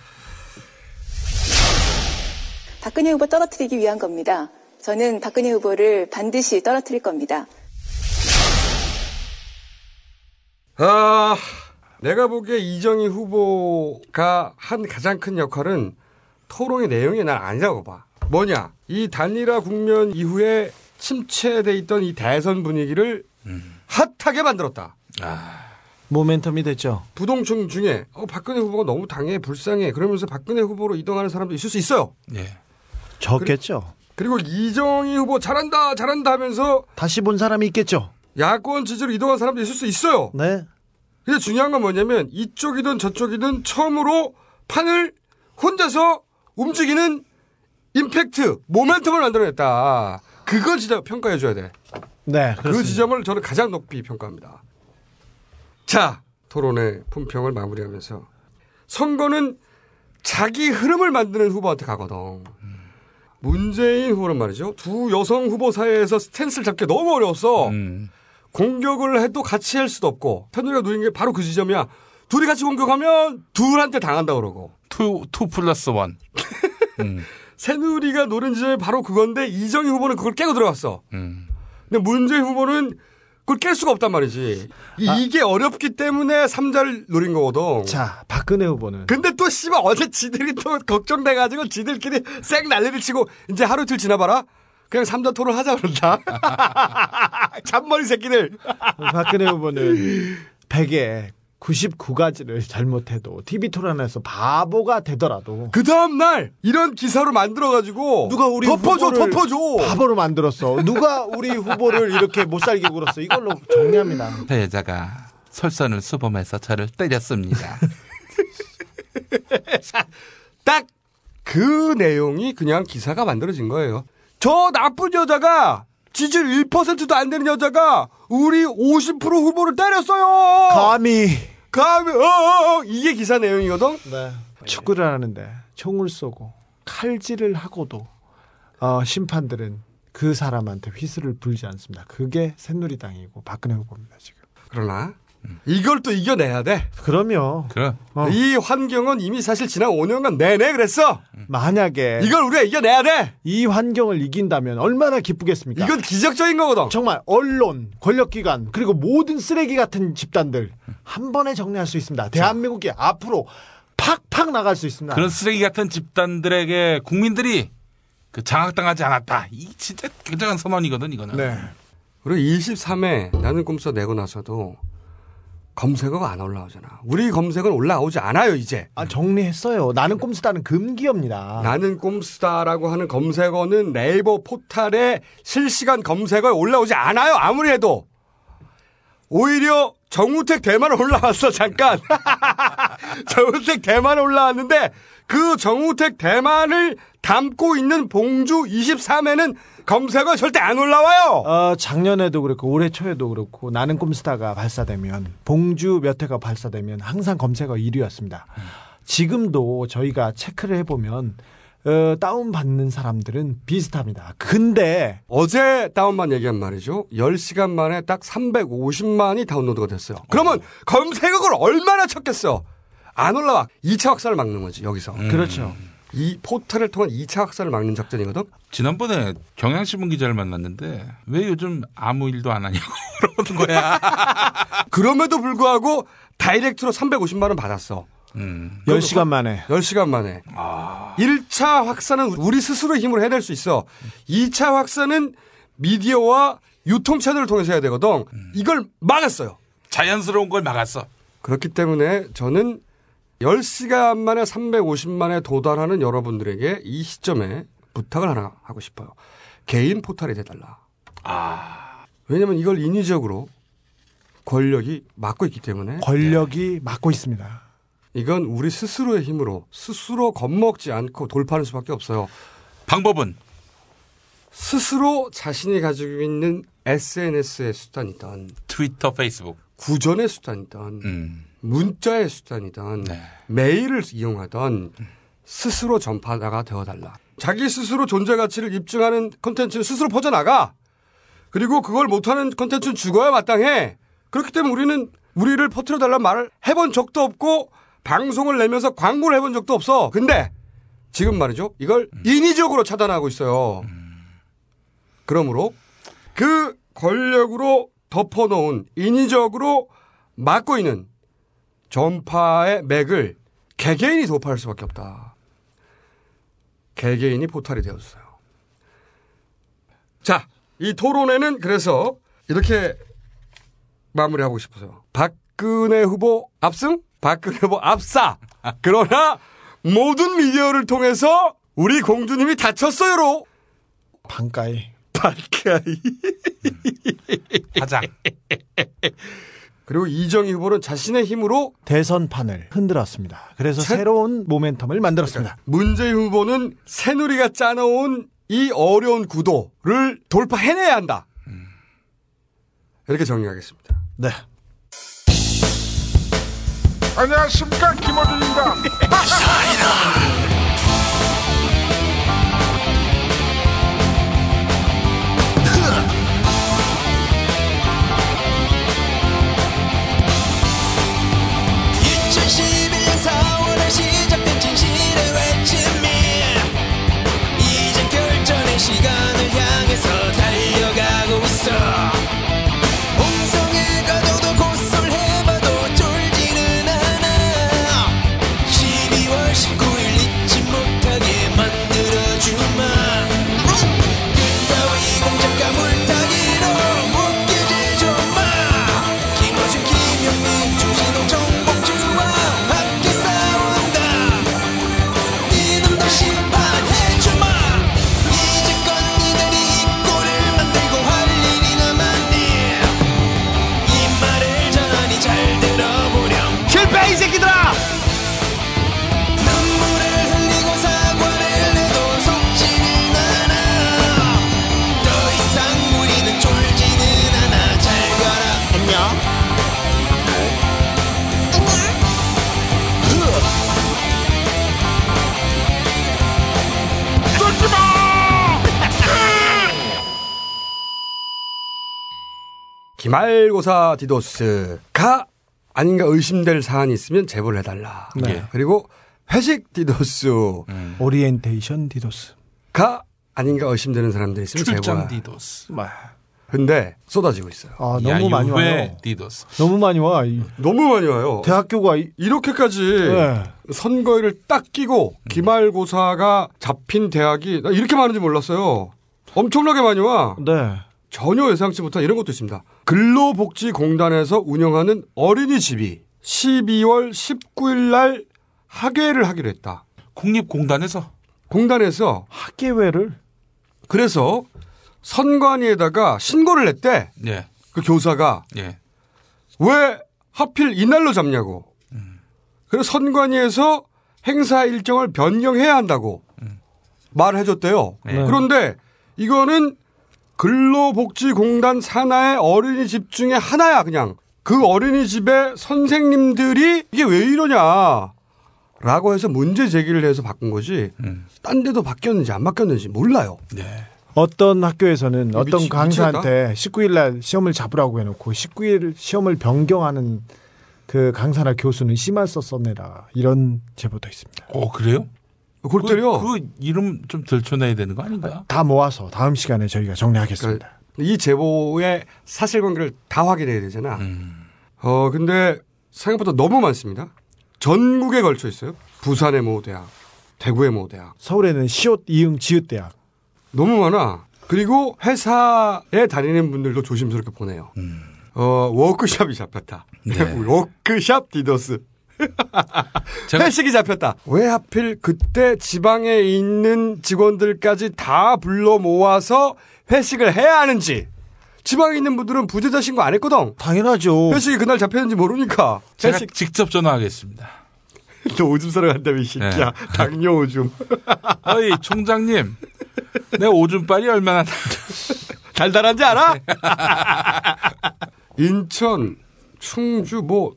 박근혜 후보 떨어뜨리기 위한 겁니다. 저는 박근혜 후보를 반드시 떨어뜨릴 겁니다. 아, 내가 보기에 이정희 후보가 한 가장 큰 역할은 토론의 내용이 난 아니라고 봐. 뭐냐? 이 단일화 국면 이후에 침체돼 있던 이 대선 분위기를 핫하게 만들었다. 모멘텀이 됐죠. 부동층 중에 어, 박근혜 후보가 너무 당해 불쌍해 그러면서 박근혜 후보로 이동하는 사람도 있을 수 있어요. 예. 적겠죠. 그리고 이정희 후보 잘한다 잘한다 하면서 다시 본 사람이 있겠죠. 야권 지지로 이동한 사람도 있을 수 있어요. 네. 근데 중요한 건 뭐냐면 이쪽이든 저쪽이든 처음으로 판을 혼자서 움직이는 임팩트, 모멘텀을 만들어냈다. 그걸 진짜 평가해줘야 돼. 네. 그 그렇습니다. 지점을 저는 가장 높이 평가합니다. 자, 토론의 품평을 마무리하면서 선거는 자기 흐름을 만드는 후보한테 가거든. 문재인 후보는 말이죠. 두 여성 후보 사이에서 스탠스를 잡기 너무 어려웠어. 공격을 해도 같이 할 수도 없고 새누리가 누린 게 바로 그 지점이야. 둘이 같이 공격하면 둘한테 당한다 그러고. Two, two plus one. 음. 새누리가 노린 지점이 바로 그건데 이정희 후보는 그걸 깨고 들어갔어. 음. 근데 문재인 후보는 그걸 깰 수가 없단 말이지. 이, 게 어렵기 때문에 삼자를 노린 거거든. 자, 박근혜 후보는 근데 또 씨발 어제 지들이 또 걱정돼가지고 지들끼리 쌩 난리를 치고 이제 하루 이틀 지나봐라. 그냥 삼자 토론 하자 그런다. 잔머리 새끼들. 박근혜 후보는 100에 99가지를 잘못해도 TV 토론에서 바보가 되더라도 그 다음 날 이런 기사로 만들어 가지고 누가 우리 덮어줘 후보를 덮어줘. 바보로 만들었어. 누가 우리 후보를 이렇게 못 살게 굴었어. 이걸로 정리합니다. 저 여자가 설선을 수범해서 저를 때렸습니다. 딱 그 내용이 그냥 기사가 만들어진 거예요. 저 나쁜 여자가 지지율 1%도 안 되는 여자가 우리 50% 후보를 때렸어요. 감히 감히 어, 어, 어. 이게 기사 내용이거든. 네. 축구를 하는데 총을 쏘고 칼질을 하고도 어, 심판들은 그 사람한테 휘슬을 불지 않습니다. 그게 새누리당이고 박근혜 후보입니다 지금. 그러나 이걸 또 이겨내야 돼. 그럼요. 그럼. 어. 이 환경은 이미 사실 지난 5년간 내내 그랬어. 만약에 이걸 우리가 이겨내야 돼. 이 환경을 이긴다면 얼마나 기쁘겠습니까? 이건 기적적인 거거든. 정말 언론, 권력기관 그리고 모든 쓰레기 같은 집단들 한 번에 정리할 수 있습니다. 대한민국이 앞으로 팍팍 나갈 수 있습니다. 그런 쓰레기 같은 집단들에게 국민들이 그 장악당하지 않았다. 이 진짜 굉장한 선언이거든 이거는. 네. 그리고 23회 나는 꿈써 내고 나서도 검색어가 안 올라오잖아. 우리 검색은 올라오지 않아요, 이제. 아, 정리했어요. 나는 꼼수다는 금기어입니다. 나는 꼼수다라고 하는 검색어는 네이버 포탈에 실시간 검색어에 올라오지 않아요, 아무리 해도. 오히려 정우택 대만 올라왔어, 잠깐. 정우택 대만 올라왔는데 그 정우택 대만을 담고 있는 봉주 23회는 검색어 절대 안 올라와요. 어, 작년에도 그렇고 올해 초에도 그렇고 나는 꼼수다가 발사되면 봉주 몇 회가 발사되면 항상 검색어 1위였습니다. 지금도 저희가 체크를 해보면 어, 다운받는 사람들은 비슷합니다. 근데 어제 다운만 얘기한 말이죠. 10시간 만에 딱 350만이 다운로드가 됐어요. 그러면 검색어를 얼마나 쳤겠어? 안 올라와. 2차 확산을 막는 거지, 여기서. 그렇죠. 이 포털을 통한 2차 확산을 막는 작전이거든? 지난번에 경향신문 기자를 만났는데 왜 요즘 아무 일도 안 하냐고 물어보는 거야. 그럼에도 불구하고 다이렉트로 350만 원 받았어. 음. 10시간 만에. 10시간 만에. 1차 확산은 우리 스스로의 힘으로 해낼 수 있어. 2차 확산은 미디어와 유통 채널을 통해서 해야 되거든. 이걸 막았어요. 자연스러운 걸 막았어. 그렇기 때문에 저는 10시간 만에 350만에 도달하는 여러분들에게 이 시점에 부탁을 하나 하고 싶어요. 개인 포탈이 돼달라. 왜냐면 이걸 인위적으로 권력이 막고 있기 때문에 권력이 막고 있습니다. 이건 우리 스스로의 힘으로 스스로 겁먹지 않고 돌파하는 수밖에 없어요. 방법은 스스로 자신이 가지고 있는 SNS의 수단이든 트위터, 페이스북, 구전의 수단이든 음. 문자의 수단이든 네. 메일을 이용하던 스스로 전파자가 되어달라. 자기 스스로 존재 가치를 입증하는 콘텐츠를 스스로 퍼져나가. 그리고 그걸 못하는 콘텐츠는 죽어야 마땅해. 그렇기 때문에 우리는 우리를 퍼뜨려달라는 말을 해본 적도 없고 방송을 내면서 광고를 해본 적도 없어. 근데 지금 말이죠. 이걸 인위적으로 차단하고 있어요. 그러므로 그 권력으로 덮어놓은 인위적으로 막고 있는 전파의 맥을 개개인이 도파할 수밖에 없다. 개개인이 포탈이 되었어요. 자, 이 토론회는 그래서 이렇게 마무리하고 싶어서 박근혜 후보 압승, 박근혜 후보 압사. 그러나 모든 미디어를 통해서 우리 공주님이 다쳤어요로 반가이. 반가이. 가장. 그리고 이정희 후보는 자신의 힘으로 대선판을 흔들었습니다. 그래서 새- 새로운 모멘텀을 만들었습니다. 문재인 후보는 새누리가 짜놓은 이 어려운 구도를 돌파해내야 한다. 이렇게 정리하겠습니다. 네. 안녕하십니까 김어준입니다. 시작 된 기말고사 DDoS가 아닌가 의심될 사안이 있으면 제보를 해달라. 네. 그리고 회식 디도스 음. 오리엔테이션 디도스. 가 아닌가 의심되는 사람들이 있으면 출장 제보해. 디도스. 근데 쏟아지고 있어요. 아, 너무 많이 와요. 디도스. 너무 많이 와. 이- 너무 많이 와요. 대학교가 이- 이렇게까지 네. 선거일을 딱 끼고 기말고사가 잡힌 대학이 나 이렇게 많은지 몰랐어요. 엄청나게 많이 와. 네. 전혀 예상치 못한 이런 것도 있습니다. 근로복지공단에서 운영하는 어린이집이 12월 19일 날 학예를 하기로 했다. 국립공단에서 공단에서 학예회를 그래서 선관위에다가 신고를 냈대. 예. 그 교사가 예. 왜 하필 이날로 잡냐고. 그래서 선관위에서 행사 일정을 변경해야 한다고 말을 해줬대요. 네. 그런데 이거는 근로복지공단 산하의 어린이집 중에 하나야 그냥. 그 어린이집의 선생님들이 이게 왜 이러냐. 라고 해서 문제 제기를 해서 바꾼 거지. 딴 데도 바뀌었는지 안 바뀌었는지 몰라요. 어떤 학교에서는 이거 어떤 미치- 강사한테 19일 날 시험을 잡으라고 해놓고 19일 시험을 변경하는 그 강사나 교수는 심할서 써내라 이런 제보도 있습니다. 어 그래요? 골 때려. 그, 그 이름 좀 들춰내야 되는 거 아닌가? 다 모아서 다음 시간에 저희가 정리하겠습니다. 이 제보의 사실관계를 다 확인해야 되잖아. 어, 근데 생각보다 너무 많습니다. 전국에 걸쳐 있어요. 부산의 모 대학, 대구의 모 대학. 서울에는 시옷 이응 지읒 대학. 너무 많아. 그리고 회사에 다니는 분들도 조심스럽게 보내요. 어, 워크숍이 잡혔다. 네. 워크숍 디도스. 회식이 잡혔다. 왜 하필 그때 지방에 있는 직원들까지 다 불러 모아서 회식을 해야 하는지. 지방에 있는 분들은 부재자 신고 안 했거든. 당연하죠. 회식이 그날 잡혔는지 모르니까. 제가 회식 직접 전화하겠습니다. 너 오줌 사러 간다며 이 새끼야. 네. 당뇨 오줌. 어이 총장님, 내 오줌빨이 얼마나 달달한지 알아? 인천, 충주 뭐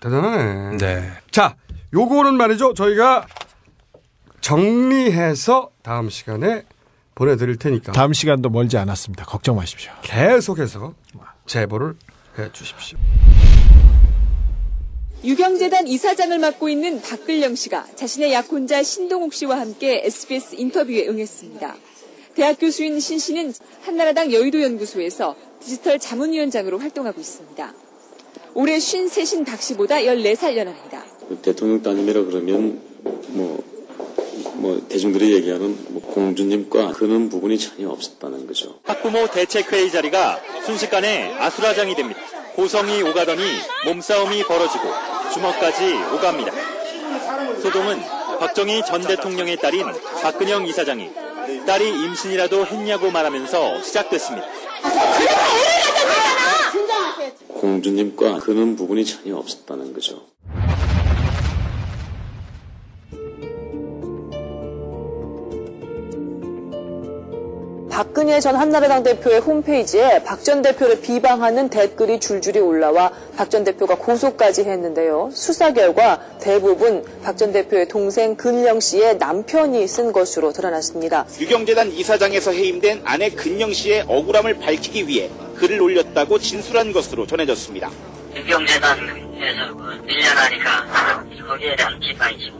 대단하네. 네. 자, 요거는 말이죠. 저희가 정리해서 다음 시간에 보내드릴 테니까 다음 시간도 멀지 않았습니다. 걱정 마십시오. 계속해서 제보를 해 주십시오. 유경재단 이사장을 맡고 있는 박글령 씨가 자신의 약혼자 신동욱 씨와 함께 SBS 인터뷰에 응했습니다. 대학 교수인 신 씨는 한나라당 여의도 연구소에서 디지털 자문위원장으로 활동하고 있습니다. 올해 53신 박 씨보다 14살 연하입니다. 대통령 따님이라 그러면 뭐, 뭐 대중들이 얘기하는 뭐 공주님과 그런 부분이 전혀 없었다는 거죠. 학부모 대책회의 자리가 순식간에 아수라장이 됩니다. 고성이 오가더니 몸싸움이 벌어지고 주먹까지 오갑니다. 소동은 박정희 전 대통령의 딸인 박근영 이사장이 딸이 임신이라도 했냐고 말하면서 시작됐습니다. 공주님과 그런 부분이 전혀 없었다는 거죠. 박근혜 전 한나라당 대표의 홈페이지에 박 전 대표를 비방하는 댓글이 줄줄이 올라와 박 전 대표가 고소까지 했는데요. 수사 결과 대부분 박 전 대표의 동생 근영 씨의 남편이 쓴 것으로 드러났습니다. 유경재단 이사장에서 해임된 아내 근영 씨의 억울함을 밝히기 위해 글을 올렸다고 진술한 것으로 전해졌습니다. 유경재단에서 그 밀려나니까 거기에 대한 비판이죠.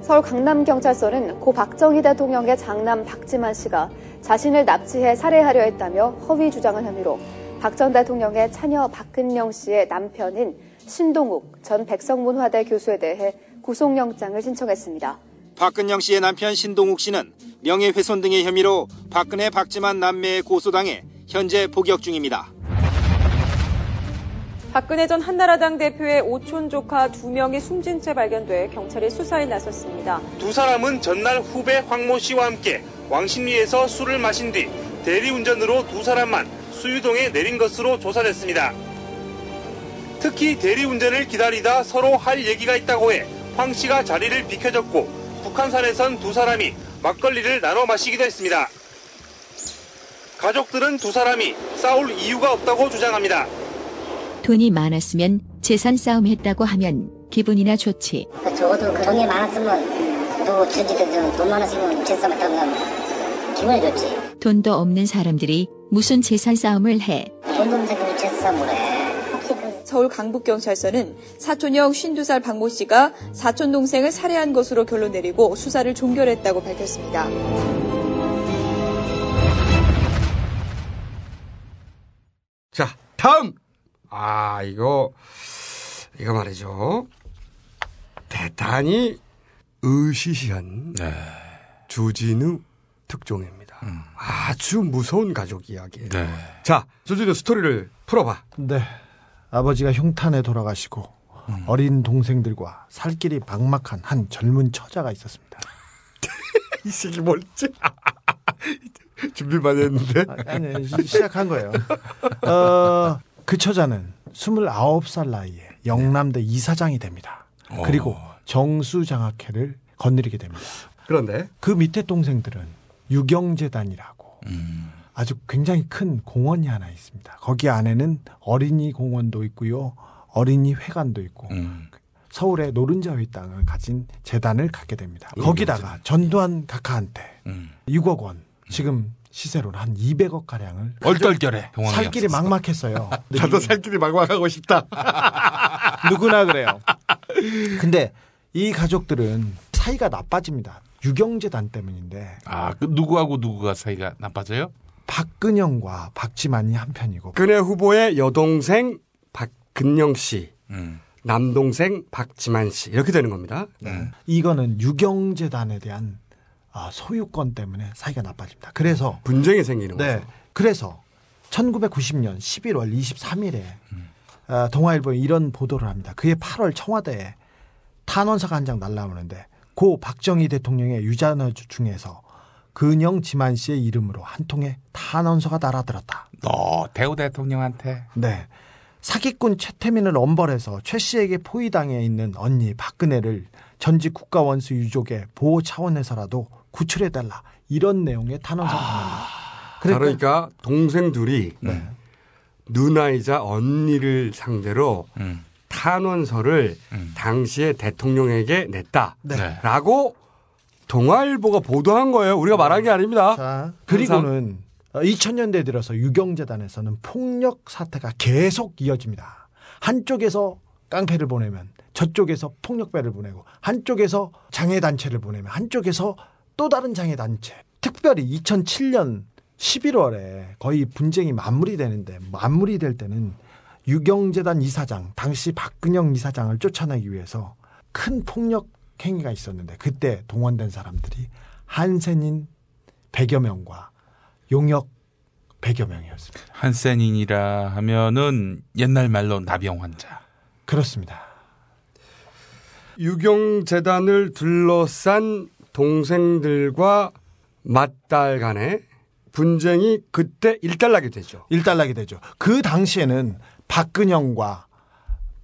서울 강남경찰서는 고 박정희 대통령의 장남 박지만 씨가 자신을 납치해 살해하려 했다며 허위 주장한 혐의로 박 전 대통령의 차녀 박근영 씨의 남편인 신동욱 전 백성문화대 교수에 대해 구속영장을 신청했습니다. 박근영 씨의 남편 신동욱 씨는 명예훼손 등의 혐의로 박근혜 박지만 남매에 고소당해 현재 복역 중입니다. 박근혜 전 한나라당 대표의 오촌 조카 두 명이 숨진 채 발견돼 경찰이 수사에 나섰습니다. 두 사람은 전날 후배 황모 씨와 함께 왕십리에서 술을 마신 뒤 대리운전으로 두 사람만 수유동에 내린 것으로 조사됐습니다. 특히 대리운전을 기다리다 서로 할 얘기가 있다고 해 황 씨가 자리를 비켜줬고 북한산에선 두 사람이 막걸리를 나눠 마시기도 했습니다. 가족들은 두 사람이 싸울 이유가 없다고 주장합니다. 돈이 많았으면 재산 싸움 했다고 하면 기분이나 좋지. 적어도 그 돈이 많았으면 또 전직들 돈 많았으면 재산을 따면 기분이 좋지. 돈도 없는 사람들이 무슨 재산 싸움을 해. 돈 없는 새끼는 재산 뭐래. 서울 강북경찰서는 사촌형 52살 박모 씨가 사촌 동생을 살해한 것으로 결론 내리고 수사를 종결했다고 밝혔습니다. 자, 다음. 아, 이거, 이거 말이죠. 대단히 의시시한 주진우 특종입니다. 아주 무서운 가족 이야기예요. 자, 주진우 스토리를 풀어봐. 네. 아버지가 흉탄에 돌아가시고 어린 동생들과 살 길이 막막한 한 젊은 처자가 있었습니다. 이 새끼 뭘지? 준비 많이 했는데. 아니, 시- 시작한 거예요. 어, 그 처자는 29살 나이에 영남대 이사장이 됩니다. 그리고 정수장학회를 거느리게 됩니다. 그런데 그 밑에 동생들은 유경재단이라고 아주 굉장히 큰 공원이 하나 있습니다. 거기 안에는 어린이 공원도 있고요. 어린이 회관도 있고 서울의 노른자위 땅을 가진 재단을 갖게 됩니다. 거기다가 전두환 각하한테 6억 원 지금 시세로는 한 200억 가량을 얼떨결에 살 길이 없었어. 막막했어요. 나도 살 길이 막막하고 싶다. 누구나 그래요. 근데 이 가족들은 사이가 나빠집니다. 유경재단 때문인데 아, 그 누구하고 누구가 사이가 나빠져요? 박근영과 박지만이 한편이고 근혜 후보의 여동생 박근영 씨, 음. 남동생 박지만 씨 이렇게 되는 겁니다. 이거는 유경재단에 대한 아, 소유권 때문에 사이가 나빠집니다. 그래서 분쟁이 생기는 네. 거죠. 그래서 1990년 11월 23일에 아, 동아일보에 이런 보도를 합니다. 그해 8월 청와대에 탄원서가 한 장 날라오는데 고 박정희 대통령의 유자너 중에서 근영 지만 씨의 이름으로 한 통의 탄원서가 날아들었다. 너 대우 대통령한테 네. 사기꾼 최태민을 엄벌해서 최 씨에게 포위당해 있는 언니 박근혜를 전직 국가원수 유족의 보호 차원에서라도 구출해달라. 이런 내용의 탄원서가 나옵니다. 그러니까, 동생 둘이 네. 누나이자 언니를 상대로 음. 탄원서를 당시에 대통령에게 네. 냈다라고 동아일보가 보도한 거예요. 우리가 말한 게 아닙니다. 자, 그리고는 2000년대 들어서 유경재단에서는 폭력 사태가 계속 이어집니다. 한쪽에서 깡패를 보내면 저쪽에서 폭력배를 보내고 한쪽에서 장애단체를 보내면 한쪽에서 또 다른 장애 단체. 특별히 2007년 11월에 거의 분쟁이 마무리 되는데 마무리 될 때는 유경재단 이사장, 당시 박근영 이사장을 쫓아내기 위해서 큰 폭력 행위가 있었는데 그때 동원된 사람들이 한센인 100여 명과 용역 100여 명이었습니다. 한센인이라 하면은 옛날 말로 나병 환자. 그렇습니다. 유경재단을 둘러싼 동생들과 맏딸 간의 분쟁이 그때 일단락이 되죠. 일단락이 되죠. 그 당시에는 박근영과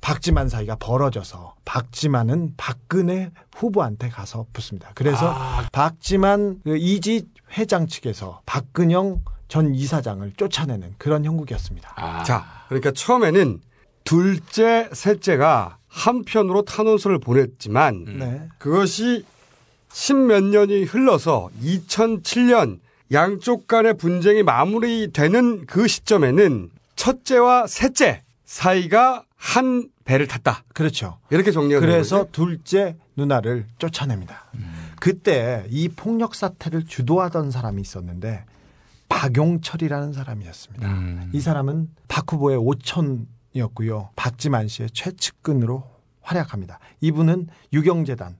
박지만 사이가 벌어져서 박지만은 박근혜 후보한테 가서 붙습니다. 그래서 박지만 그 이지 회장 측에서 박근영 전 이사장을 쫓아내는 그런 형국이었습니다. 자, 그러니까 처음에는 둘째, 셋째가 한편으로 탄원서를 보냈지만 네. 그것이 십몇 년이 흘러서 2007년 양쪽 간의 분쟁이 마무리되는 그 시점에는 첫째와 셋째 사이가 한 배를 탔다. 그렇죠. 이렇게 정리가 그래서. 둘째 누나를 쫓아냅니다. 그때 이 폭력 사태를 주도하던 사람이 있었는데 박용철이라는 사람이었습니다. 음. 이 사람은 박 후보의 오촌이었고요. 박지만 씨의 최측근으로 활약합니다. 이분은 유경재단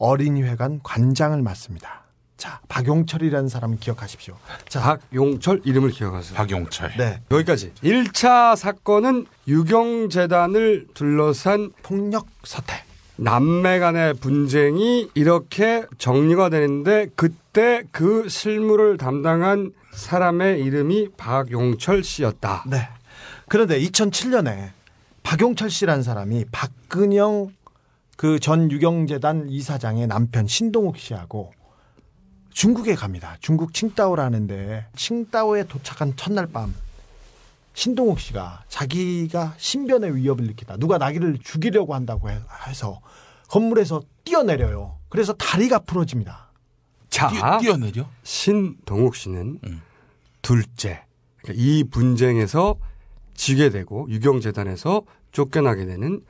어린이회관 관장을 맡습니다. 자, 박용철이라는 사람 기억하십시오. 자, 박용철 이름을 기억하세요. 박용철. 네. 여기까지. 1차 사건은 유경재단을 둘러싼 폭력 사태. 남매 간의 분쟁이 이렇게 정리가 되는데 그때 그 실무를 담당한 사람의 이름이 박용철 씨였다. 네. 그런데 2007년에 박용철 씨라는 사람이 박근영 그 전 유경재단 이사장의 남편 신동욱 씨하고 중국에 갑니다. 중국 칭다오라는데 칭다오에 도착한 첫날 밤 신동욱 씨가 자기가 신변의 위협을 느끼다. 누가 나기를 죽이려고 한다고 해- 해서 건물에서 뛰어내려요. 그래서 다리가 부러집니다. 자, 뛰어 내려? 신동욱 씨는 둘째. 그러니까 이 분쟁에서 지게 되고 유경재단에서 쫓겨나게 되는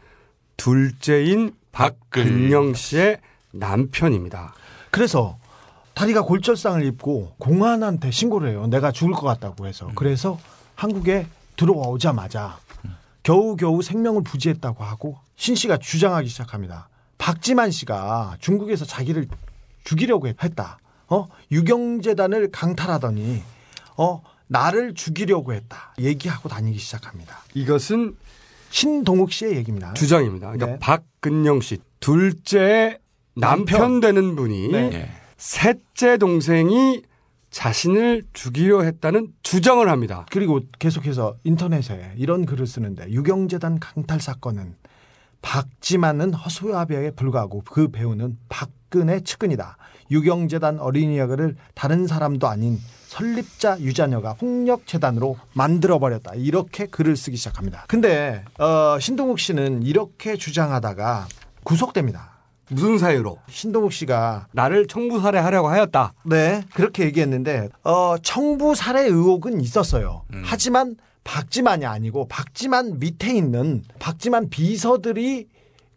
둘째인 박근영 씨의 남편입니다. 그래서 다리가 골절상을 입고 공안한테 신고를 해요. 내가 죽을 것 같다고 해서. 그래서 한국에 들어오자마자 겨우겨우 생명을 부지했다고 하고 신 씨가 주장하기 시작합니다. 박지만 씨가 중국에서 자기를 죽이려고 했다. 어? 유경재단을 강탈하더니 어? 나를 죽이려고 했다. 얘기하고 다니기 시작합니다. 이것은 신동욱 씨의 얘기입니다. 주장입니다. 그러니까 네. 박 근영 씨 둘째 남편, 남편. 되는 분이 네. 셋째 동생이 자신을 죽이려 했다는 주장을 합니다. 그리고 계속해서 인터넷에 이런 글을 쓰는데 유경재단 강탈 사건은 박지만은 허수아비에 불과하고 그 배우는 박근혜 측근이다. 유경재단 어린이학을 다른 사람도 아닌 설립자 유자녀가 폭력 재단으로 만들어버렸다. 이렇게 글을 쓰기 시작합니다. 근데 어, 신동욱 씨는 이렇게 주장하다가 구속됩니다. 무슨 사유로? 신동욱 씨가 나를 청부 살해하려고 하였다. 네, 그렇게 얘기했는데 어, 청부 살해 의혹은 있었어요. 음. 하지만 박지만이 아니고 박지만 밑에 있는 박지만 비서들이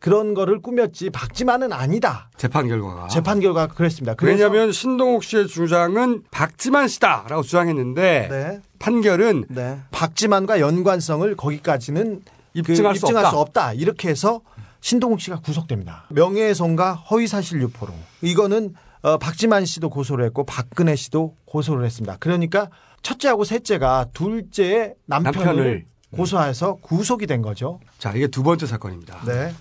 그런 거를 꾸몄지 박지만은 아니다. 재판 결과가. 재판 결과가 그랬습니다. 왜냐하면 신동욱 씨의 주장은 박지만 씨다라고 주장했는데 네. 판결은 네. 박지만과 연관성을 거기까지는 입증할 그 수 입증할 없다. 수 없다. 이렇게 해서 신동욱 씨가 구속됩니다. 명예훼손과 허위사실 유포로. 이거는 어, 박지만 씨도 고소를 했고 박근혜 씨도 고소를 했습니다. 그러니까 첫째하고 셋째가 둘째의 남편을, 남편을. 고소해서 구속이 된 거죠. 자 이게 두 번째 사건입니다. 네.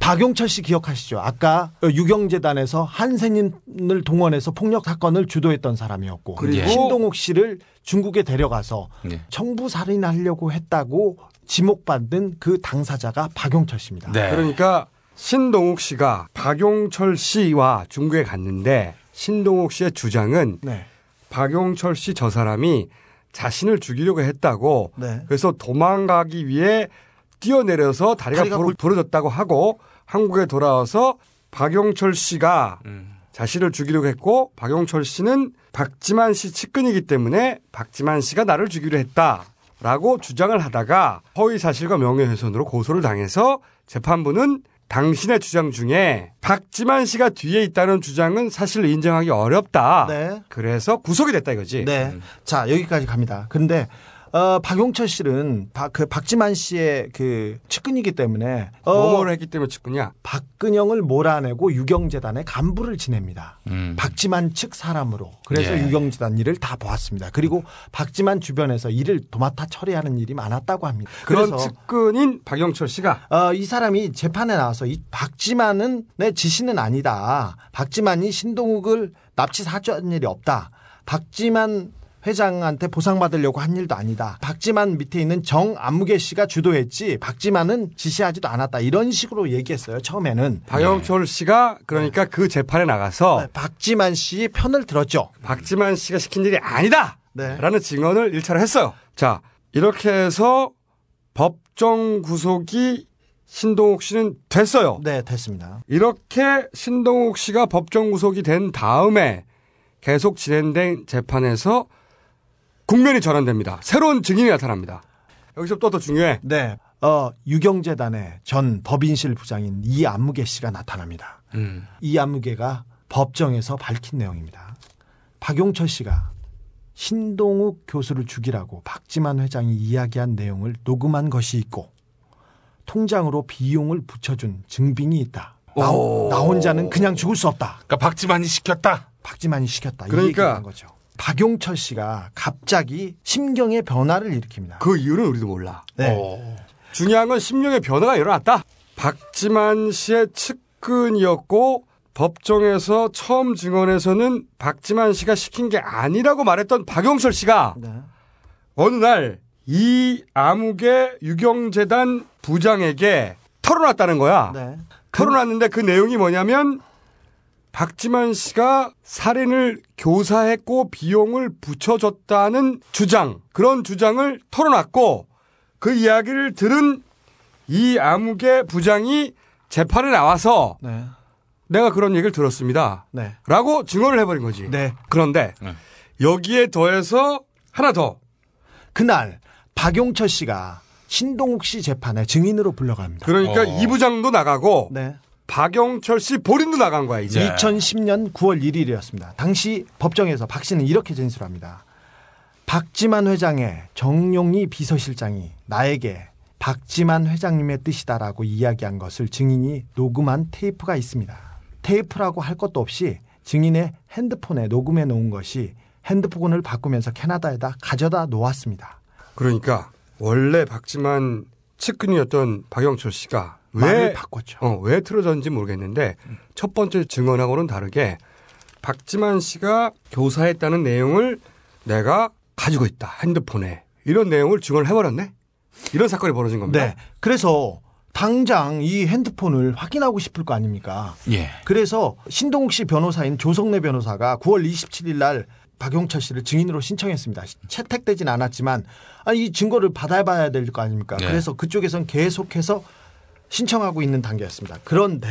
박용철 씨 기억하시죠? 아까 유경재단에서 한센인을 동원해서 폭력 사건을 주도했던 사람이었고 그리고 신동욱 씨를 중국에 데려가서 예. 청부 살인하려고 했다고 지목받는 그 당사자가 박용철 씨입니다. 네. 그러니까 신동욱 씨가 박용철 씨와 중국에 갔는데 신동욱 씨의 주장은 네. 박용철 씨 저 사람이 자신을 죽이려고 했다고 네. 그래서 도망가기 위해 뛰어내려서 다리가, 다리가 부러- 부러졌다고 하고 한국에 돌아와서 박용철 씨가 음. 자신을 죽이려고 했고 박용철 씨는 박지만 씨 측근이기 때문에 박지만 씨가 나를 죽이려 했다라고 주장을 하다가 허위 사실과 명예훼손으로 고소를 당해서 재판부는 당신의 주장 중에 박지만 씨가 뒤에 있다는 주장은 사실 인정하기 어렵다. 네. 그래서 구속이 됐다 이거지. 네. 자, 여기까지 갑니다. 근데 어, 박용철 씨는 박, 그 박지만 씨의 그 측근이기 때문에 어, 뭐뭐를 했기 때문에 측근이야. 박근영을 몰아내고 유경재단의 간부를 지냅니다. 음. 박지만 측 사람으로. 그래서 예. 유경재단 일을 다 보았습니다. 그리고 박지만 주변에서 일을 도맡아 처리하는 일이 많았다고 합니다. 그런 그래서 측근인 박용철 씨가 어, 이 사람이 재판에 나와서 이 박지만은 내 지시는 아니다. 박지만이 신동욱을 납치 사주한 일이 없다. 박지만 회장한테 보상받으려고 한 일도 아니다. 박지만 밑에 있는 정 안무개 씨가 주도했지 박지만은 지시하지도 않았다. 이런 식으로 얘기했어요. 처음에는. 박용철 씨가 그러니까 그 재판에 나가서 네, 박지만 씨의 편을 들었죠. 박지만 씨가 시킨 일이 아니다. 네. 라는 증언을 일차로 했어요. 자, 이렇게 해서 법정 구속이 신동욱 씨는 됐어요. 네, 됐습니다. 이렇게 신동욱 씨가 법정 구속이 된 다음에 계속 진행된 재판에서 국면이 전환됩니다. 새로운 증인이 나타납니다. 여기서 또더 중요해. 네. 어, 유경재단의 전 법인실 부장인 이안무개 씨가 나타납니다. 음. 이안무개가 법정에서 밝힌 내용입니다. 박용철 씨가 신동욱 교수를 죽이라고 박지만 회장이 이야기한 내용을 녹음한 것이 있고 통장으로 비용을 붙여준 증빙이 있다. 나, 오. 나 혼자는 그냥 죽을 수 없다. 그러니까 박지만이 시켰다. 박지만이 시켰다. 이 그러니까 거죠. 박용철 씨가 갑자기 심경의 변화를 일으킵니다. 그 이유는 우리도 몰라. 네. 오. 중요한 건 심령의 변화가 일어났다. 박지만 씨의 측근이었고 법정에서 처음 증언에서는 박지만 씨가 시킨 게 아니라고 말했던 박용철 씨가 네. 어느 날 이 암흑의 유경재단 부장에게 털어놨다는 거야. 네. 털어놨는데 그 내용이 뭐냐면 박지만 씨가 살인을 교사했고 비용을 붙여줬다는 주장, 그런 주장을 털어놨고 그 이야기를 들은 이 암흑의 부장이 재판에 나와서 네. 내가 그런 얘기를 들었습니다. 네. 라고 증언을 해버린 거지. 네. 그런데 여기에 더해서 하나 더. 그날 박용철 씨가 신동욱 씨 재판에 증인으로 불러갑니다. 그러니까 어. 이 부장도 나가고 네. 박영철 씨 본인도 나간 거야 이제. 2010년 9월 1일이었습니다. 당시 법정에서 박 씨는 이렇게 진술합니다. 박지만 회장의 정용희 비서실장이 나에게 박지만 회장님의 뜻이다라고 이야기한 것을 증인이 녹음한 테이프가 있습니다. 테이프라고 할 것도 없이 증인의 핸드폰에 녹음해 놓은 것이 핸드폰을 바꾸면서 캐나다에다 가져다 놓았습니다. 그러니까 원래 박지만 측근이었던 박영철 씨가 왜 바꿨죠. 어, 왜 틀어졌는지 모르겠는데 첫 번째 증언하고는 다르게 박지만 씨가 교사했다는 내용을 내가 가지고 있다 핸드폰에 이런 내용을 증언을 해버렸네. 이런 사건이 벌어진 겁니다. 네. 그래서 당장 이 핸드폰을 확인하고 싶을 거 아닙니까? 예. 그래서 신동욱 씨 변호사인 조성래 변호사가 9월 27일 날 박용철 씨를 증인으로 신청했습니다. 채택되진 않았지만 아니, 이 증거를 받아봐야 될 거 아닙니까? 네. 그래서 그쪽에선 계속해서 신청하고 있는 단계였습니다. 그런데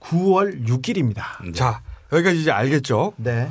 9월 6일입니다. 자 여기까지 이제 알겠죠. 네.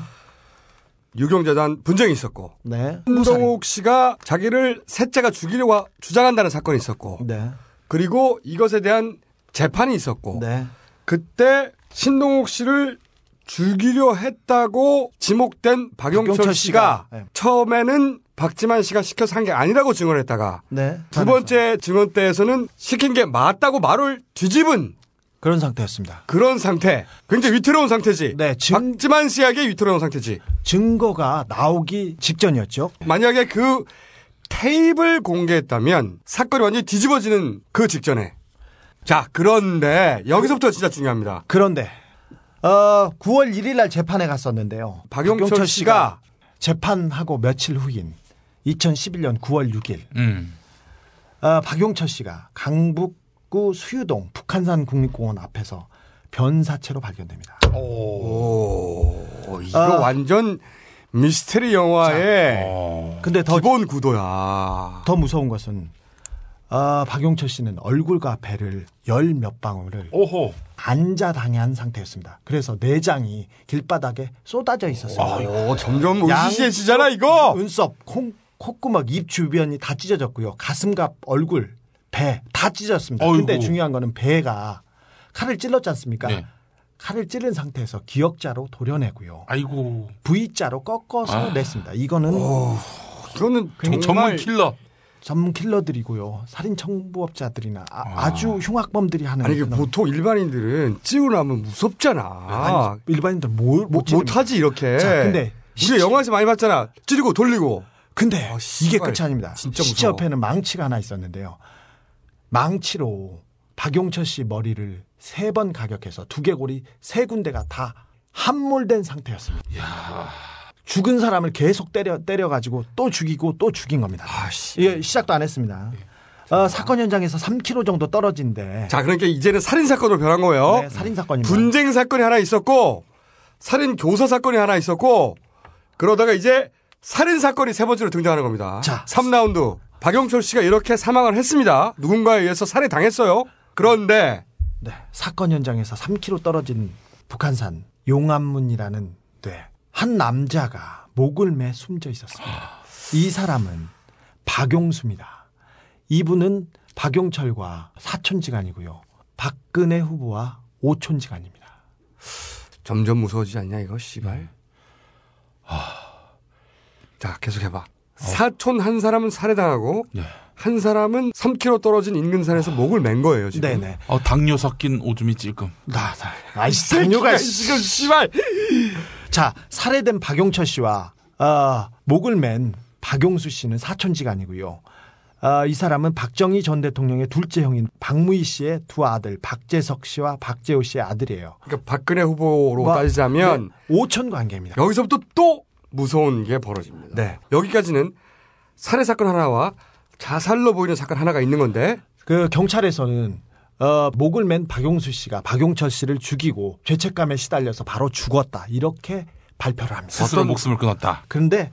유경재단 분쟁이 있었고 네. 신동욱 씨가 자기를 셋째가 죽이려고 주장한다는 사건이 있었고 네. 그리고 이것에 대한 재판이 있었고 네. 그때 신동욱 씨를 죽이려 했다고 지목된 박용철, 박용철 씨가 씨가, 네. 처음에는 박지만 씨가 시켜서 한 게 아니라고 증언했다가 네. 두 번째 증언 때에서는 시킨 게 맞다고 말을 뒤집은 그런 상태였습니다. 그런 상태. 굉장히 위태로운 상태지. 네, 증, 박지만 씨에게 위태로운 상태지. 증거가 나오기 직전이었죠. 만약에 그 테이프를 공개했다면 사건이 완전히 뒤집어지는 그 직전에. 자, 그런데 여기서부터 진짜 중요합니다. 그런데 어, 9월 1일 날 재판에 갔었는데요. 박용철 씨가 재판하고 며칠 후인 2011년 9월 6일 음. 어, 박용철 씨가 강북구 수유동 북한산 국립공원 앞에서 변사체로 발견됩니다. 오, 이거 아. 완전 미스테리 영화의 어. 근데 더, 기본 구도야. 더 무서운 것은 아, 박용철 씨는 얼굴과 배를 열 몇 방울을 오호. 앉아 당한 상태였습니다. 그래서 내장이 길바닥에 쏟아져 있었습니다. 오, 점점 으시시해지잖아, 이거! 눈썹, 콩, 콧구멍, 입 주변이 다 찢어졌고요. 가슴과 얼굴, 배 다 찢어졌습니다. 근데 어이구. 중요한 거는 배가 칼을 찔렀지 않습니까? 네. 칼을 찌른 상태에서 기역자로 도려내고요. 아이고. V자로 꺾어서 아. 냈습니다. 이거는 이거는 굉장히 전문 킬러. 전문 킬러들이고요. 살인 청부업자들이나 아, 주 흉악범들이 하는 아니, 이게 그런- 보통 일반인들은 찌고 나면 무섭잖아. 아니, 일반인들 뭘 못, 못하지, 이렇게. 자, 근데 우리가 영화에서 많이 봤잖아. 찌르고 돌리고. 근데 아, 이게. 끝이 아닙니다. 진짜 시체 무서워. 옆에는 망치가 하나 있었는데요. 망치로 박용철 씨 머리를 세 번 가격해서 두개골이 세 군데가 다 함몰된 상태였습니다. 죽은 사람을 계속 때려 때려 가지고 또 죽이고 또 죽인 겁니다. 이게 시작도 안 했습니다. 어, 사건 현장에서 3km 정도 떨어진데 자, 그러니까 이제는 살인 사건으로 변한 거예요. 네, 살인 사건입니다. 분쟁 사건이 하나 있었고, 살인 교사 사건이 하나 있었고, 그러다가 이제 살인 사건이 세 번째로 등장하는 겁니다. 자. 3라운드. 박영철 씨가 이렇게 사망을 했습니다. 누군가에 의해서 살해 당했어요. 그런데 네, 사건 현장에서 3km 떨어진 북한산 용암문이라는 네, 한 남자가 목을 매 숨져 있었습니다. 이 사람은 박용수입니다. 이분은 박용철과 사촌지간이고요. 박근혜 후보와 오촌지간입니다. 점점 무서워지지 않냐 이거 씨발. 네. 자 계속 해봐. 어. 사촌 한 사람은 살해당하고 한 사람은 3km 떨어진 인근산에서 목을 맨 거예요 지금. 네네. 어, 당뇨 섞인 오줌이 찔끔. 나, 나, 아이씨, 당뇨가 지금 씨발. 자, 살해된 박용철 씨와 아, 목을 맨 박용수 씨는 사촌지간이고요. 아, 이 사람은 박정희 전 대통령의 둘째 형인 박무희 씨의 두 아들 박재석 씨와 박재호 씨의 아들이에요. 그러니까 박근혜 후보로 와, 따지자면 네, 오촌 관계입니다. 여기서부터 또 무서운 게 벌어집니다. 네. 여기까지는 살해 사건 하나와 자살로 보이는 사건 하나가 있는 건데 그 경찰에서는 어, 목을 맨 박용수 씨가 박용철 씨를 죽이고 죄책감에 시달려서 바로 죽었다 이렇게 발표를 합니다. 스스로 목숨을 끊었다. 그런데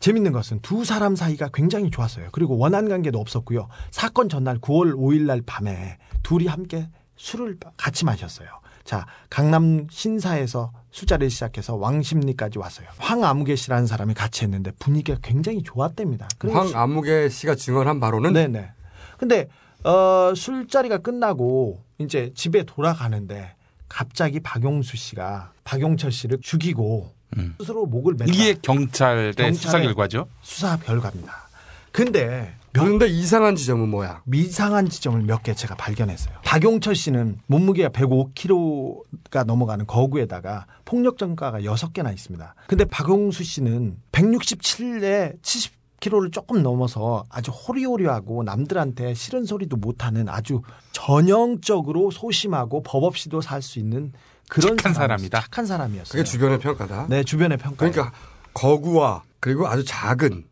재밌는 것은 두 사람 사이가 굉장히 좋았어요. 그리고 원한 관계도 없었고요. 사건 전날 9월 5일 날 밤에 둘이 함께 술을 같이 마셨어요. 자, 강남 신사에서 술자리를 시작해서 왕십리까지 왔어요. 황아무개 씨라는 사람이 같이 했는데 분위기가 굉장히 좋았답니다. 황아무개 씨가 증언한 바로는 네네. 근데 어, 술자리가 끝나고 이제 집에 돌아가는데 갑자기 박용수 씨가 박용철 씨를 죽이고 스스로 목을 맸다. 음. 이게 경찰의 경찰의 수사 결과죠. 수사 결과입니다. 근데 그런데 이상한 지점은 뭐야? 미상한 지점을 몇 개 제가 발견했어요. 박용철 씨는 몸무게가 105kg가 넘어가는 거구에다가 폭력 전가가 6개나 있습니다. 근데 박용수 씨는 167에 70kg를 조금 넘어서 아주 호리호리하고 남들한테 싫은 소리도 못하는 아주 전형적으로 소심하고 법 없이도 살 수 있는 그런 착한 사람, 사람이다. 착한 사람이었어요. 그게 주변의 평가다. 네, 주변의 평가. 그러니까 거구와 그리고 아주 작은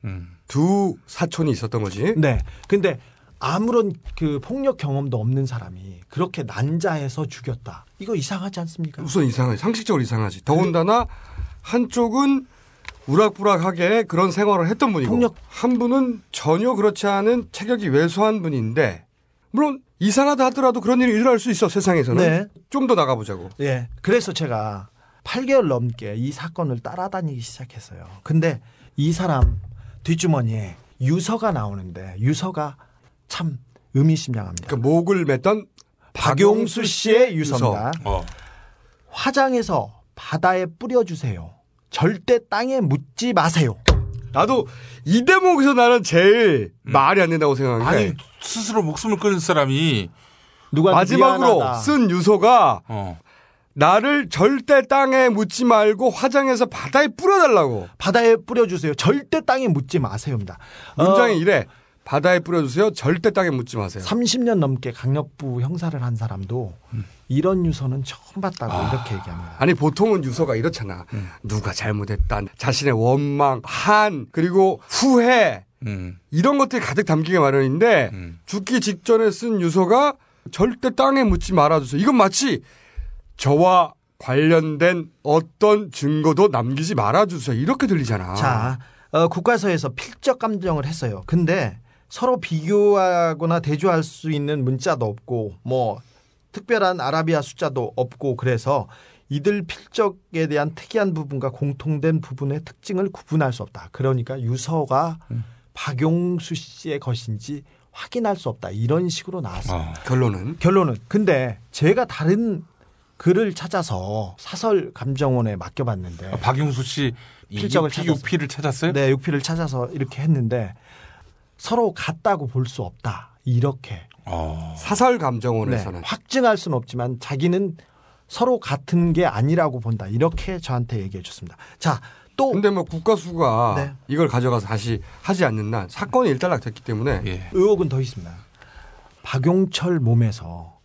두 사촌이 있었던 거지. 네. 근데 아무런 그 폭력 경험도 없는 사람이 그렇게 난자해서 죽였다. 이거 이상하지 않습니까? 우선 이상하지. 상식적으로 이상하지. 더군다나 한쪽은 우락부락하게 그런 생활을 했던 분이고 한 분은 전혀 그렇지 않은 체격이 왜소한 분인데 물론 이상하다 하더라도 그런 일이 일어날 수 있어 세상에서는 네. 좀 더 나가보자고. 예. 그래서 제가 8개월 넘게 이 사건을 따라다니기 시작했어요. 근데 이 사람 뒷주머니에 유서가 나오는데 유서가 참 의미심장합니다. 그 목을 맸던 박용수 씨의 유서입니다. 어. 화장해서 바다에 뿌려주세요. 절대 땅에 묻지 마세요. 나도 이 대목에서 나는 제일 말이 안 된다고 생각하는 게 아니 스스로 목숨을 끊은 사람이 누가 마지막으로 미안하다. 쓴 유서가 어. 나를 절대 땅에 묻지 말고 화장해서 바다에 뿌려달라고. 바다에 뿌려주세요. 절대 땅에 묻지 마세요입니다. 문장이 어, 이래. 바다에 뿌려주세요. 절대 땅에 묻지 마세요. 30년 넘게 강력부 형사를 한 사람도 이런 유서는 처음 봤다고 이렇게 얘기합니다. 아니 보통은 유서가 이렇잖아. 누가 잘못했다. 자신의 원망, 한 그리고 후회 음. 이런 것들이 가득 담기게 마련인데 죽기 직전에 쓴 유서가 절대 땅에 묻지 말아주세요. 이건 마치 저와 관련된 어떤 증거도 남기지 말아주세요. 이렇게 들리잖아. 자, 어, 국가서에서 필적 감정을 했어요. 근데 서로 비교하거나 대조할 수 있는 문자도 없고 뭐 특별한 아라비아 숫자도 없고 그래서 이들 필적에 대한 특이한 부분과 공통된 부분의 특징을 구분할 수 없다. 그러니까 유서가 박용수 씨의 것인지 확인할 수 없다. 이런 식으로 나왔어요. 결론은 결론은 근데 제가 다른 글을 찾아서 사설 감정원에 맡겨봤는데 아, 박용수 씨 필적을 찾아서. 육피를 찾았어요? 네, 육피를 찾아서 이렇게 했는데 서로 같다고 볼 수 없다. 이렇게 어. 사설 네, 감정원에서는 확증할 수는 없지만 자기는 서로 같은 게 아니라고 본다. 이렇게 저한테 얘기해 줬습니다. 자, 또 근데 뭐 국가수가 네. 이걸 가져가서 다시 하지 않는 한 사건이 일단락됐기 때문에 예. 의혹은 더 있습니다. 박용철 몸에서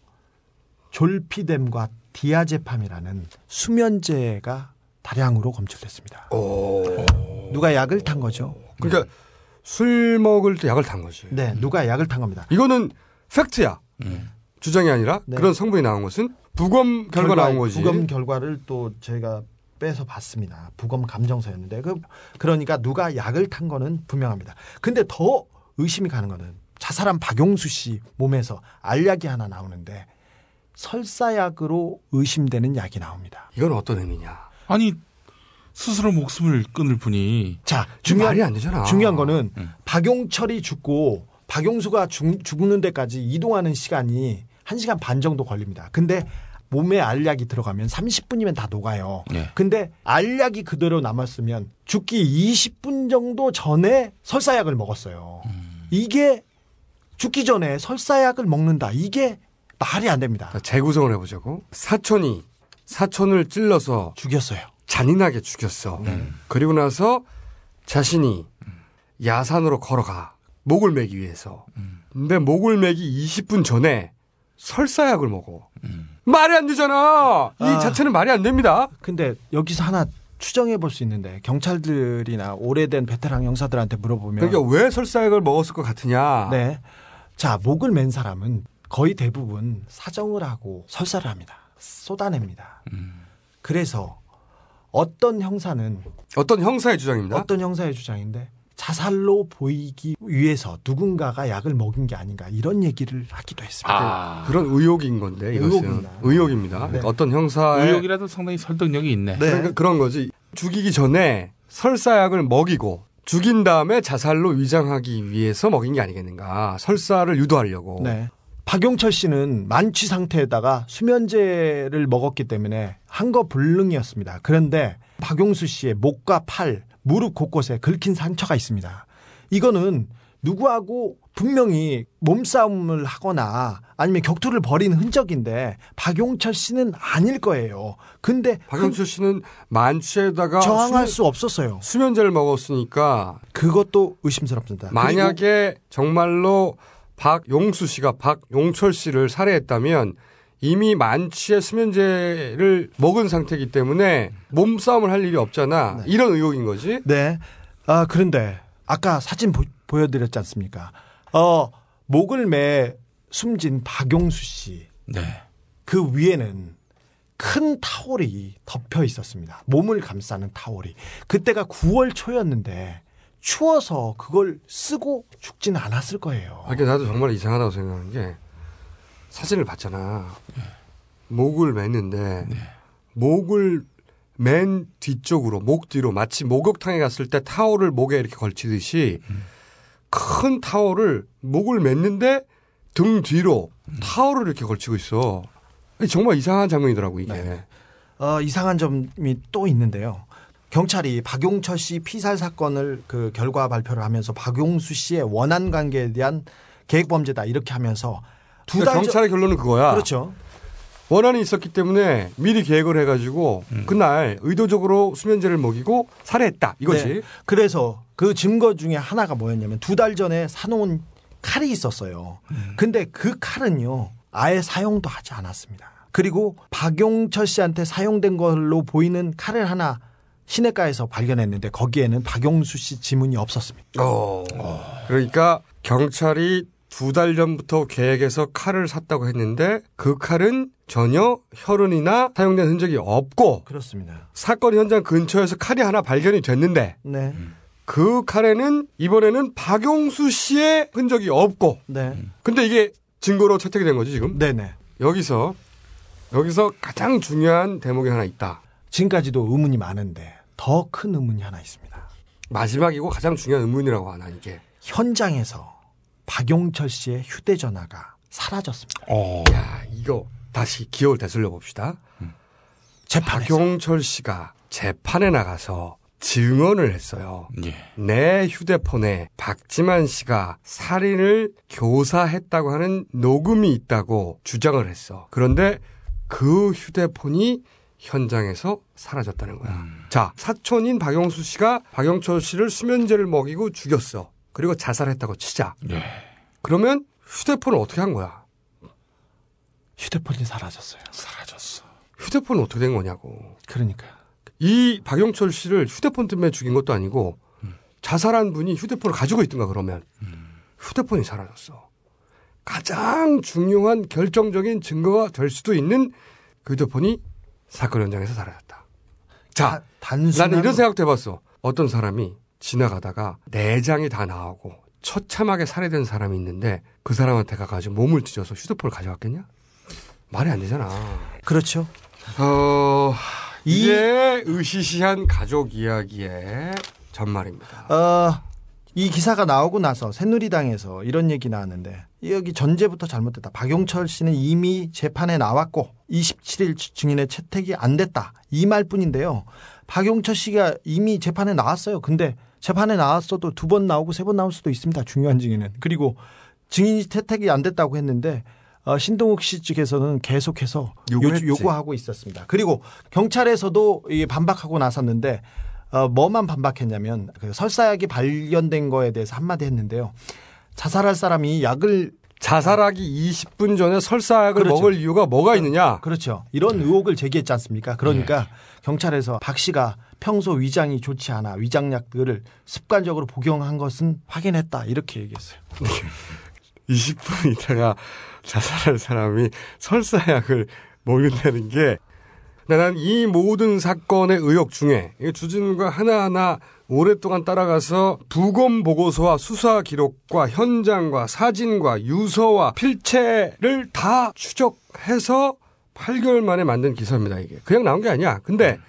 졸피뎀과 디아제팜이라는 수면제가 다량으로 검출됐습니다. 누가 약을 탄 거죠? 그러니까 술 먹을 때 약을 탄 거지. 네, 누가 약을 탄 겁니다. 이거는 팩트야. 주장이 아니라 네. 그런 성분이 나온 것은 부검 결과 나온 거지. 부검 결과를 또 저희가 빼서 봤습니다. 부검 감정서였는데 그 그러니까 누가 약을 탄 거는 분명합니다. 근데 더 의심이 가는 거는 자살한 박용수 씨 몸에서 알약이 하나 나오는데 설사약으로 의심되는 약이 나옵니다. 이건 어떤 의미냐? 아니 스스로 목숨을 끊을 분이 자, 중요한 말이 안 되잖아. 중요한 거는 박용철이 죽고 박용수가 죽, 죽는 데까지 이동하는 시간이 1시간 반 정도 걸립니다. 근데 몸에 알약이 들어가면 30분이면 다 녹아요. 예. 근데 알약이 그대로 남았으면 죽기 20분 정도 전에 설사약을 먹었어요. 이게 죽기 전에 설사약을 먹는다. 이게 말이 안 됩니다. 자, 재구성을 해보자고. 사촌이 사촌을 찔러서 죽였어요. 잔인하게 죽였어. 그리고 나서 자신이 야산으로 걸어가 목을 매기 위해서. 근데 목을 매기 20분 전에 설사약을 먹어. 말이 안 되잖아. 이 아. 자체는 말이 안 됩니다. 근데 여기서 하나 추정해 볼 수 있는데 경찰들이나 오래된 베테랑 형사들한테 물어보면 그러니까 왜 설사약을 먹었을 것 같으냐? 네. 자, 목을 맨 사람은 거의 대부분 사정을 하고 설사를 합니다. 쏟아냅니다. 그래서 어떤 형사는 어떤 형사의 주장입니다. 어떤 형사의 주장인데 자살로 보이기 위해서 누군가가 약을 먹인 게 아닌가 이런 얘기를 하기도 했습니다. 그런 의혹인 건데 이것은 의혹입니다. 네. 그러니까 어떤 형사의 의혹이라도 상당히 설득력이 있네. 그러니까 그런 거지. 죽이기 전에 설사약을 먹이고 죽인 다음에 자살로 위장하기 위해서 먹인 게 아니겠는가. 설사를 유도하려고. 네. 박용철 씨는 만취 상태에다가 수면제를 먹었기 때문에 한거불능이었습니다. 그런데 박용수 씨의 목과 팔, 무릎 곳곳에 긁힌 상처가 있습니다. 이거는 누구하고 분명히 몸싸움을 하거나 아니면 격투를 벌인 흔적인데 박용철 씨는 아닐 거예요. 근데 박용철 씨는 만취에다가 저항할 수면- 수 없었어요. 수면제를 먹었으니까 그것도 의심스럽습니다. 만약에 정말로 박용수 씨가 박용철 씨를 살해했다면 이미 만취의 수면제를 먹은 상태이기 때문에 몸싸움을 할 일이 없잖아. 이런 의혹인 거지. 네. 아, 그런데 아까 사진 보, 여드렸지 않습니까? 어, 목을 매 숨진 박용수 씨. 네. 그 위에는 큰 타올이 덮여 있었습니다. 몸을 감싸는 타올이. 그때가 9월 초였는데 추워서 그걸 쓰고 죽지는 않았을 거예요. 아, 그러니까 나도 정말 이상하다고 생각하는 게 사진을 봤잖아. 목을 맸는데 목을 맨 뒤쪽으로 목 뒤로 마치 목욕탕에 갔을 때 타올을 목에 이렇게 걸치듯이 큰 타올을 목을 맸는데 등 뒤로 타올을 이렇게 걸치고 있어. 정말 이상한 장면이더라고 이게. 어, 이상한 점이 또 있는데요. 경찰이 박용철 씨 피살 사건을 그 결과 발표를 하면서 박용수 씨의 원한 관계에 대한 계획 범죄다 이렇게 하면서 두 그러니까 달 경찰의 결론은 그거야. 그렇죠. 원한이 있었기 때문에 미리 계획을 해가지고 그날 의도적으로 수면제를 먹이고 살해했다 이거지. 네. 그래서 그 증거 중에 하나가 뭐였냐면 두 달 전에 사놓은 칼이 있었어요. 근데 그 칼은요 아예 사용도 하지 않았습니다. 그리고 박용철 씨한테 사용된 걸로 보이는 칼을 하나 시내가에서 발견했는데 거기에는 박용수 씨 지문이 없었습니다. 어. 그러니까 경찰이 두 달 전부터 계획해서 칼을 샀다고 했는데 그 칼은 전혀 혈흔이나 사용된 흔적이 없고 그렇습니다. 사건 현장 근처에서 칼이 하나 발견이 됐는데 네. 그 칼에는 이번에는 박용수 씨의 흔적이 없고 네. 근데 이게 증거로 채택이 된 거지 지금? 네네. 여기서 여기서 가장 중요한 대목이 하나 있다. 지금까지도 의문이 많은데 더 큰 의문이 하나 있습니다. 마지막이고 가장 중요한 의문이라고 하나 이게. 현장에서 박용철 씨의 휴대전화가 사라졌습니다. 야 이거 다시 기억을 되살려 봅시다. 재판에서. 박용철 씨가 재판에 나가서 증언을 했어요. 예. 내 휴대폰에 박지만 씨가 살인을 교사했다고 하는 녹음이 있다고 주장을 했어. 그런데 그 휴대폰이 현장에서 사라졌다는 거야. 자, 사촌인 박용수 씨가 박용철 씨를 수면제를 먹이고 죽였어. 그리고 자살했다고 치자. 예. 그러면 휴대폰을 어떻게 한 거야? 휴대폰이 사라졌어요. 사라졌어. 휴대폰은 어떻게 된 거냐고. 그러니까요. 이 박용철 씨를 휴대폰 때문에 죽인 것도 아니고 자살한 분이 휴대폰을 가지고 있던가 그러면 휴대폰이 사라졌어. 가장 중요한 결정적인 증거가 될 수도 있는 그 휴대폰이 사건 현장에서 사라졌다. 자, 단순한- 나는 이런 생각도 해봤어. 어떤 사람이 지나가다가 내장이 다 나오고 처참하게 살해된 사람이 있는데 그 사람한테 가가지고 몸을 찢어서 휴대폰을 가져갔겠냐? 말이 안 되잖아. 그렇죠. 어, 이게 으시시한 가족 이야기의 전말입니다. 어, 이 기사가 나오고 나서 새누리당에서 이런 얘기 나왔는데 여기 전제부터 잘못됐다. 박용철 씨는 이미 재판에 나왔고 27일 증인의 채택이 안 됐다. 이 말뿐인데요. 박용철 씨가 이미 재판에 나왔어요. 근데 재판에 나왔어도 두 번 나오고 세 번 나올 수도 있습니다. 중요한 증인은. 그리고 증인이 채택이 안 됐다고 했는데 어, 신동욱 씨 측에서는 계속해서 요구했지. 요구, 하고 있었습니다. 그리고 경찰에서도 이 반박하고 나섰는데 어, 뭐만 반박했냐면 그 설사약이 발견된 거에 대해서 한마디 했는데요. 자살할 사람이 약을 자살하기 20분 전에 설사약을 그렇죠. 먹을 이유가 뭐가 있느냐? 그렇죠. 이런 의혹을 제기했지 않습니까? 그러니까 경찰에서 박 씨가 평소 위장이 좋지 않아 위장약들을 습관적으로 복용한 것은 확인했다 이렇게 얘기했어요. 20분 있다가 자살할 사람이 설사약을 먹는다는 게 나는 이 모든 사건의 의혹 중에 이 주진우가 하나하나 오랫동안 따라가서 부검 보고서와 수사 기록과 현장과 사진과 유서와 필체를 다 추적해서 8개월 만에 만든 기사입니다, 이게. 그냥 나온 게 아니야. 근데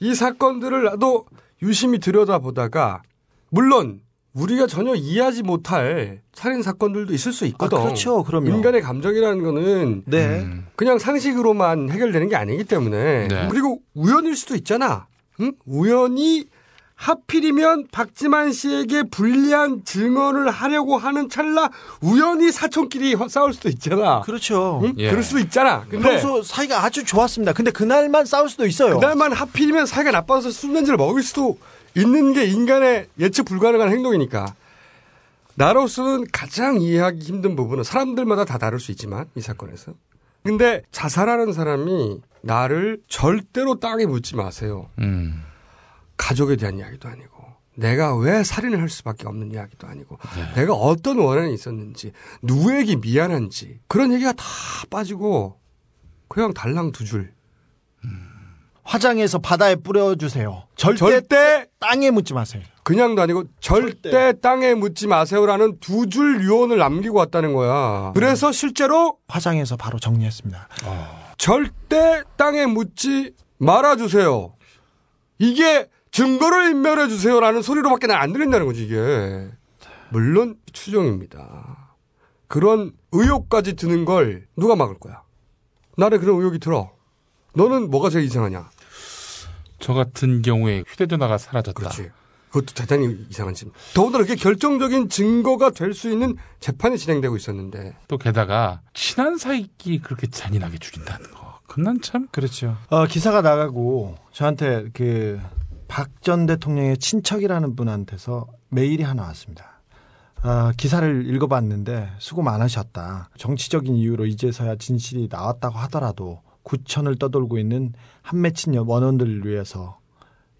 이 사건들을 나도 유심히 들여다보다가 물론 우리가 전혀 이해하지 못할 살인 사건들도 있을 수 있거든. 아, 그렇죠. 그럼요. 인간의 감정이라는 거는 네. 그냥 상식으로만 해결되는 게 아니기 때문에 네. 그리고 우연일 수도 있잖아. 응? 우연히 하필이면 박지만 씨에게 불리한 증언을 하려고 하는 찰나 우연히 사촌끼리 허- 싸울 수도 있잖아. 그렇죠. 응? 예. 그럴 수도 있잖아. 근데 평소 사이가 아주 좋았습니다. 근데 그날만 싸울 수도 있어요. 그날만 하필이면 사이가 나빠서 술면제를 먹을 수도 있는 게 인간의 예측 불가능한 행동이니까. 나로서는 가장 이해하기 힘든 부분은 사람들마다 다 다를 수 있지만 이 사건에서. 근데 자살하는 사람이 나를 절대로 땅에 묻지 마세요. 음. 가족에 대한 이야기도 아니고 내가 왜 살인을 할 수밖에 없는 이야기도 아니고 내가 어떤 원한이 있었는지 누구에게 미안한지 그런 얘기가 다 빠지고 그냥 달랑 두 줄. 화장해서 바다에 뿌려주세요. 절대, 절대 땅에 묻지 마세요. 그냥도 아니고 절대, 땅에 묻지 마세요라는 두 줄 유언을 남기고 왔다는 거야. 그래서 실제로 화장해서 바로 정리했습니다. 절대 땅에 묻지 말아주세요. 이게 증거를 인멸해 주세요라는 소리로밖에 안 들린다는 거지 이게. 물론 추정입니다. 그런 의혹까지 드는 걸 누가 막을 거야? 나를 그런 의혹이 들어. 너는 뭐가 제일 이상하냐? 저 같은 경우에 휴대전화가 사라졌다. 그렇지. 그것도 대단히 이상한 짓. 더군다나 그게 결정적인 증거가 될 수 있는 재판이 진행되고 있었는데. 또 게다가 친한 사이끼리 그렇게 잔인하게 죽인다는 거. 그난 참 그렇죠. 어, 기사가 나가고 저한테 그 박 전 대통령의 친척이라는 분한테서 메일이 하나 왔습니다. 어, 기사를 읽어봤는데 수고 많으셨다. 정치적인 이유로 이제서야 진실이 나왔다고 하더라도 구천을 떠돌고 있는 한 맺힌 원원들을 위해서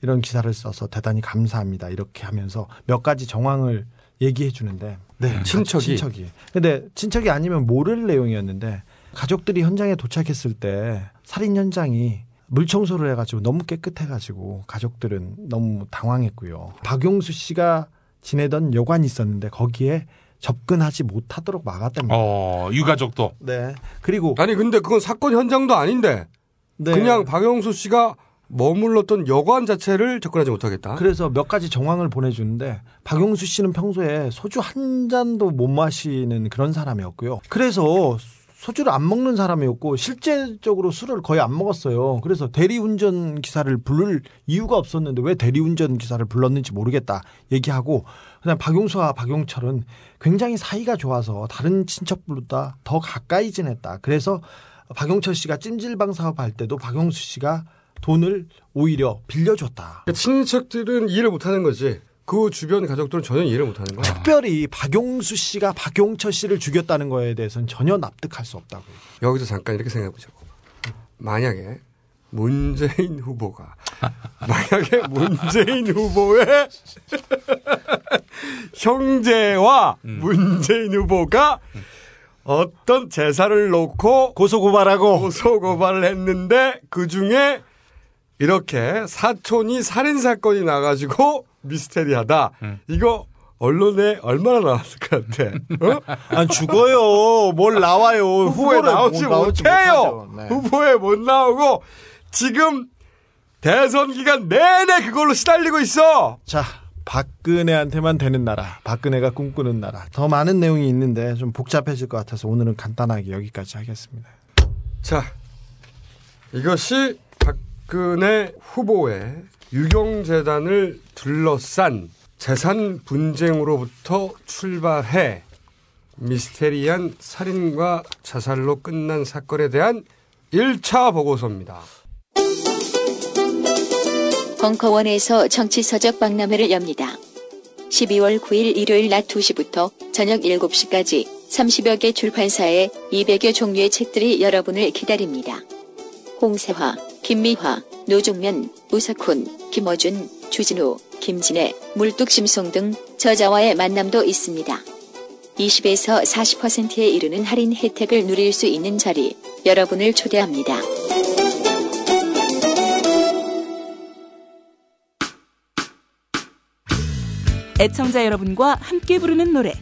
이런 기사를 써서 대단히 감사합니다. 이렇게 하면서 몇 가지 정황을 얘기해 주는데 네, 친척이? 친척이. 근데 친척이 아니면 모를 내용이었는데 가족들이 현장에 도착했을 때 살인 현장이 물 청소를 해가지고 너무 깨끗해가지고 가족들은 너무 당황했고요. 박용수 씨가 지내던 여관이 있었는데 거기에 접근하지 못하도록 막았답니다. 어, 유가족도. 네. 그리고 아니 근데 그건 사건 현장도 아닌데 네. 그냥 박영수 씨가 머물렀던 여관 자체를 접근하지 못하겠다. 그래서 몇 가지 정황을 보내주는데 박용수 씨는 평소에 소주 한 잔도 못 마시는 그런 사람이었고요. 그래서 소주를 안 먹는 사람이었고 실제적으로 술을 거의 안 먹었어요. 그래서 대리운전 기사를 부를 이유가 없었는데 왜 대리운전 기사를 불렀는지 모르겠다 얘기하고 그다음 박용수와 박용철은 굉장히 사이가 좋아서 다른 친척보다 더 가까이 지냈다. 그래서 박용철 씨가 찜질방 사업할 때도 박용수 씨가 돈을 오히려 빌려줬다. 그러니까 친척들은 이해를 못하는 거지. 그 주변 가족들은 전혀 이해를 못하는 거야. 특별히 박용수 씨가 박용철 씨를 죽였다는 거에 대해서는 전혀 납득할 수 없다고요. 여기서 잠깐 이렇게 생각해 보자고. 만약에 문재인 후보가 만약에 문재인 후보의 형제와 문재인 후보가 어떤 재산을 놓고 고소고발하고 고소고발을 했는데 그 중에 이렇게 사촌이 살인 사건이 나가지고 미스테리하다. 이거 언론에 얼마나 나왔을 것 같아? 어? 안 죽어요. 뭘 나와요. 후보에 후보를 나오지 못- 나오지 못해요. 네. 후보에 못 나오고 지금 대선 기간 내내 그걸로 시달리고 있어. 자, 박근혜한테만 되는 나라, 박근혜가 꿈꾸는 나라. 더 많은 내용이 있는데 좀 복잡해질 것 같아서 오늘은 간단하게 여기까지 하겠습니다. 자, 이것이 박근혜 후보의 유경재단을 둘러싼 재산 분쟁으로부터 출발해 미스테리한 살인과 자살로 끝난 사건에 대한 1차 보고서입니다. 벙커원에서 정치서적 박람회를 엽니다. 12월 9일 일요일 낮 2시부터 저녁 7시까지 30여 개 출판사의 200여 종류의 책들이 여러분을 기다립니다. 홍세화, 김미화, 노종면, 우석훈, 김어준, 주진우, 김진애, 물뚝심송 등 저자와의 만남도 있습니다. 20에서 40%에 이르는 할인 혜택을 누릴 수 있는 자리, 여러분을 초대합니다. 애청자 여러분과 함께 부르는 노래,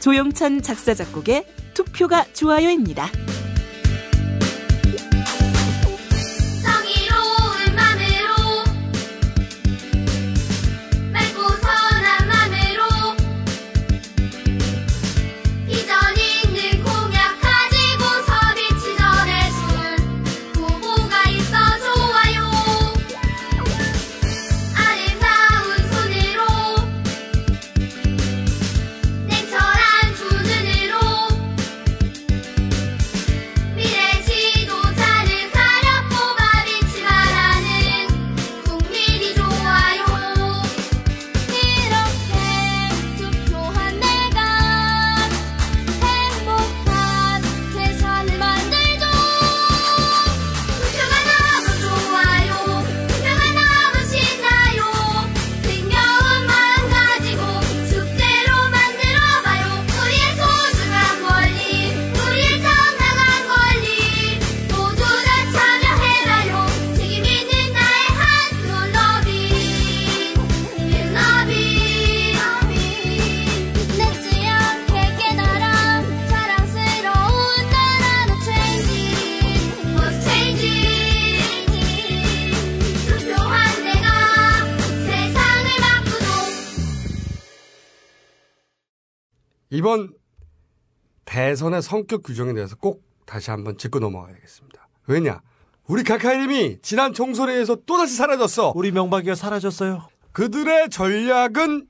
조영찬 작사 작곡의 투표가 좋아요입니다. 대선의 성격 규정에 대해서 꼭 다시 한번 짚고 넘어가야 되겠습니다. 왜냐? 우리 카카 이름이 지난 총선에서 또다시 사라졌어. 우리 명박이가 사라졌어요. 그들의 전략은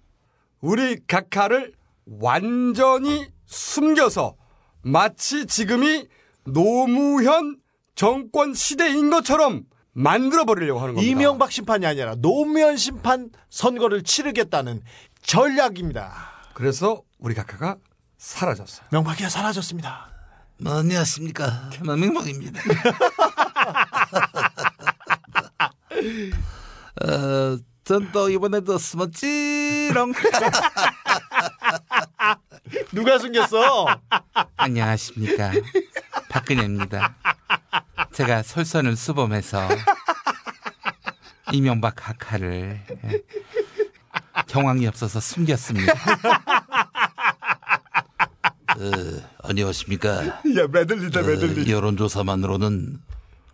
우리 카카를 완전히 숨겨서 마치 지금이 노무현 정권 시대인 것처럼 만들어 버리려고 하는 겁니다. 이명박 심판이 아니라 노무현 심판 선거를 치르겠다는 전략입니다. 그래서 우리 카카가 사라졌어요. 명박이가 사라졌습니다. 뭐, 안녕하십니까. 명명박입니다. 어, 전또 이번에도 숨었지롱. 누가 숨겼어? 안녕하십니까. 박근혜입니다. 제가 솔선을 수범해서 이명박 각하를 예, 경황이 없어서 숨겼습니다. 어, 안녕하십니까. 야, 매들리다, 매들리. 어, 여론조사만으로는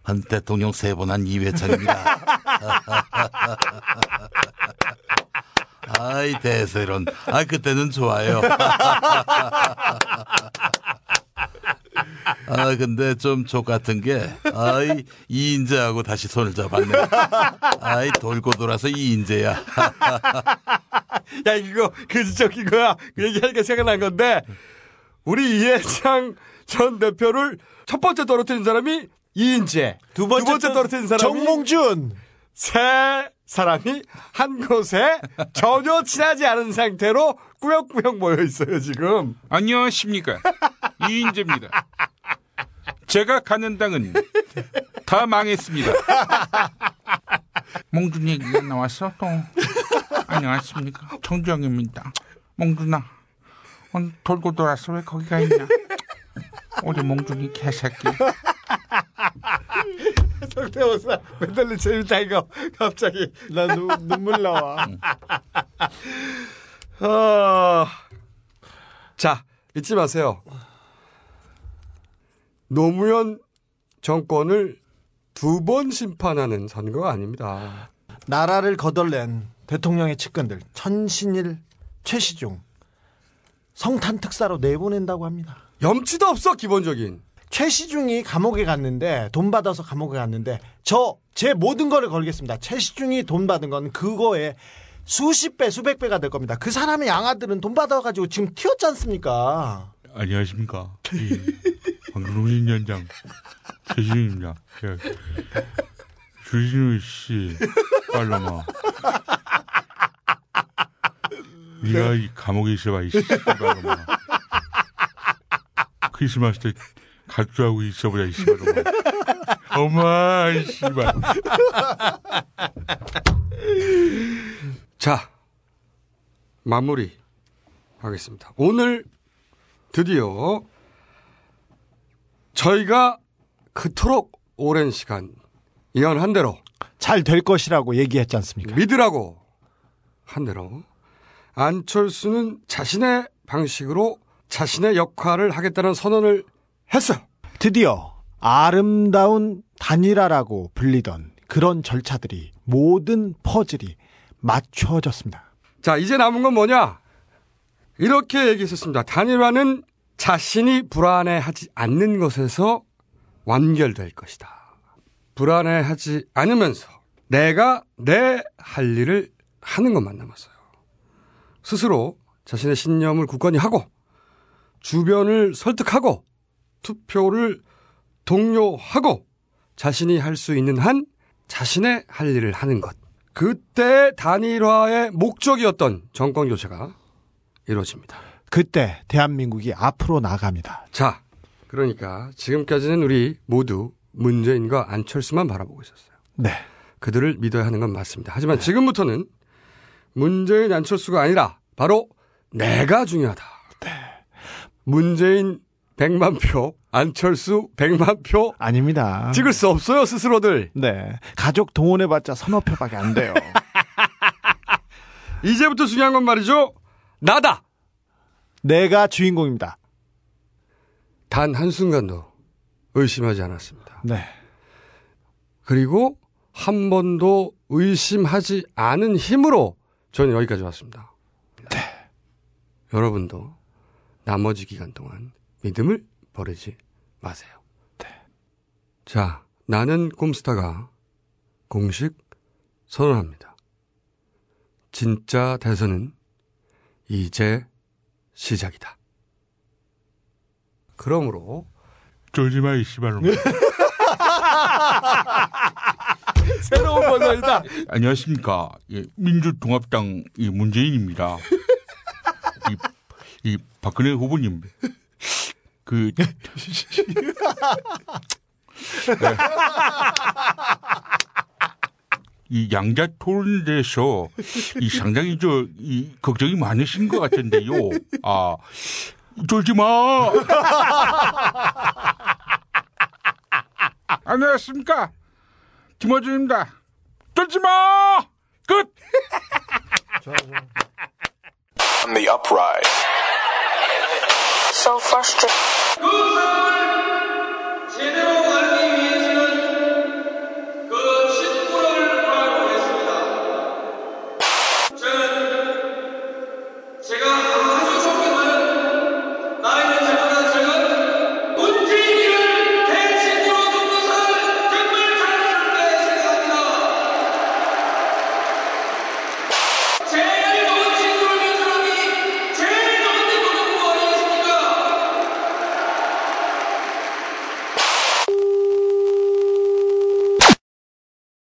한 대통령 세 번 한 이회찬입니다. 아이, 대세론. 아, 그때는 좋아요. 아, 근데 좀 족같은 게, 아이, 이인재하고 다시 손을 잡았네. 아이, 돌고 돌아서 이인재야. 야, 이거, 그, 저기, 거야. 그 얘기하니까 생각난 건데, 우리 이해창 전 대표를 첫 번째 떨어뜨린 사람이 이인재. 두 번째 떨어뜨린 사람이 정몽준. 세 사람이 한 곳에 전혀 친하지 않은 상태로 꾸역꾸역 모여 있어요, 지금. 안녕하십니까. 이인재입니다. 제가 가는 당은 다 망했습니다. 몽준 얘기가 나왔어 또. 안녕하십니까. 정주영입니다. 몽준아. 오늘 돌고 돌아서 왜 거기가 있냐. 우리 몽준이 개새끼. 성대모사 매달리 재밌다, 이거. 갑자기. 나 누, 눈물 나와. 어... 자, 잊지 마세요. 노무현 정권을 두 번 심판하는 선거가 아닙니다. 나라를 거덜낸 대통령의 측근들 천신일, 최시중 성탄 특사로 내보낸다고 합니다. 염치도 없어 기본적인. 최시중이 감옥에 갔는데 돈 받아서 감옥에 갔는데 저 제 모든 거를 걸겠습니다. 최시중이 돈 받은 건 그거에 수십 배 수백 배가 될 겁니다. 그 사람의 양아들은 돈 받아가지고 지금 튀었지 않습니까? 안녕하십니까. 이 방송인 연장 최진입니다. 예. 주진우 씨, 빨라마. 네가 이 감옥에 있어봐, 이 씨발놈아. 크리스마스 때 갈주하고 있어보자, 이 씨발놈아. 엄마, 이 씨발. 자, 마무리 하겠습니다. 오늘 드디어 저희가 그토록 오랜 시간 예언한 대로 잘 될 것이라고 얘기했지 않습니까? 믿으라고 한 대로 안철수는 자신의 방식으로 자신의 역할을 하겠다는 선언을 했어요. 드디어 아름다운 단일화라고 불리던 그런 절차들이 모든 퍼즐이 맞춰졌습니다. 자, 이제 남은 건 뭐냐? 이렇게 얘기했었습니다. 단일화는 자신이 불안해하지 않는 것에서 완결될 것이다. 불안해하지 않으면서 내가 내 할 일을 하는 것만 남았어요. 스스로 자신의 신념을 굳건히 하고 주변을 설득하고 투표를 독려하고 자신이 할 수 있는 한 자신의 할 일을 하는 것. 그때 단일화의 목적이었던 정권 교체가 이루어집니다. 그때 대한민국이 앞으로 나갑니다. 자, 그러니까 지금까지는 우리 모두 문재인과 안철수만 바라보고 있었어요. 네. 그들을 믿어야 하는 건 맞습니다. 하지만 지금부터는 문재인 안철수가 아니라 바로 내가 중요하다. 문재인 100만 표, 안철수 100만 표 아닙니다. 찍을 수 없어요, 스스로들. 네. 가족 동원해봤자 서너 표밖에 안 돼요. 이제부터 중요한 건 말이죠. 나다. 내가 주인공입니다. 단 한순간도 의심하지 않았습니다. 네. 그리고 한 번도 의심하지 않은 힘으로 저는 여기까지 왔습니다. 네. 여러분도 나머지 기간 동안 믿음을 버리지 마세요. 네. 자, 나는 꼼스타가 공식 선언합니다. 진짜 대선은 이제 시작이다. 그러므로 쫄지 마, 이 씨발놈. 새로운 버전이다. 안녕하십니까. 예, 민주통합당 이 문재인입니다. 이, 이 박근혜 후보님. 그. 네. 이 양자 토론에서 이 상당히 저 이 걱정이 많으신 것 같은데요. 아 쫄지 마. 안녕하십니까. 김어준입니다. 쫄지 마. 끝. On the uprise. So frustrated.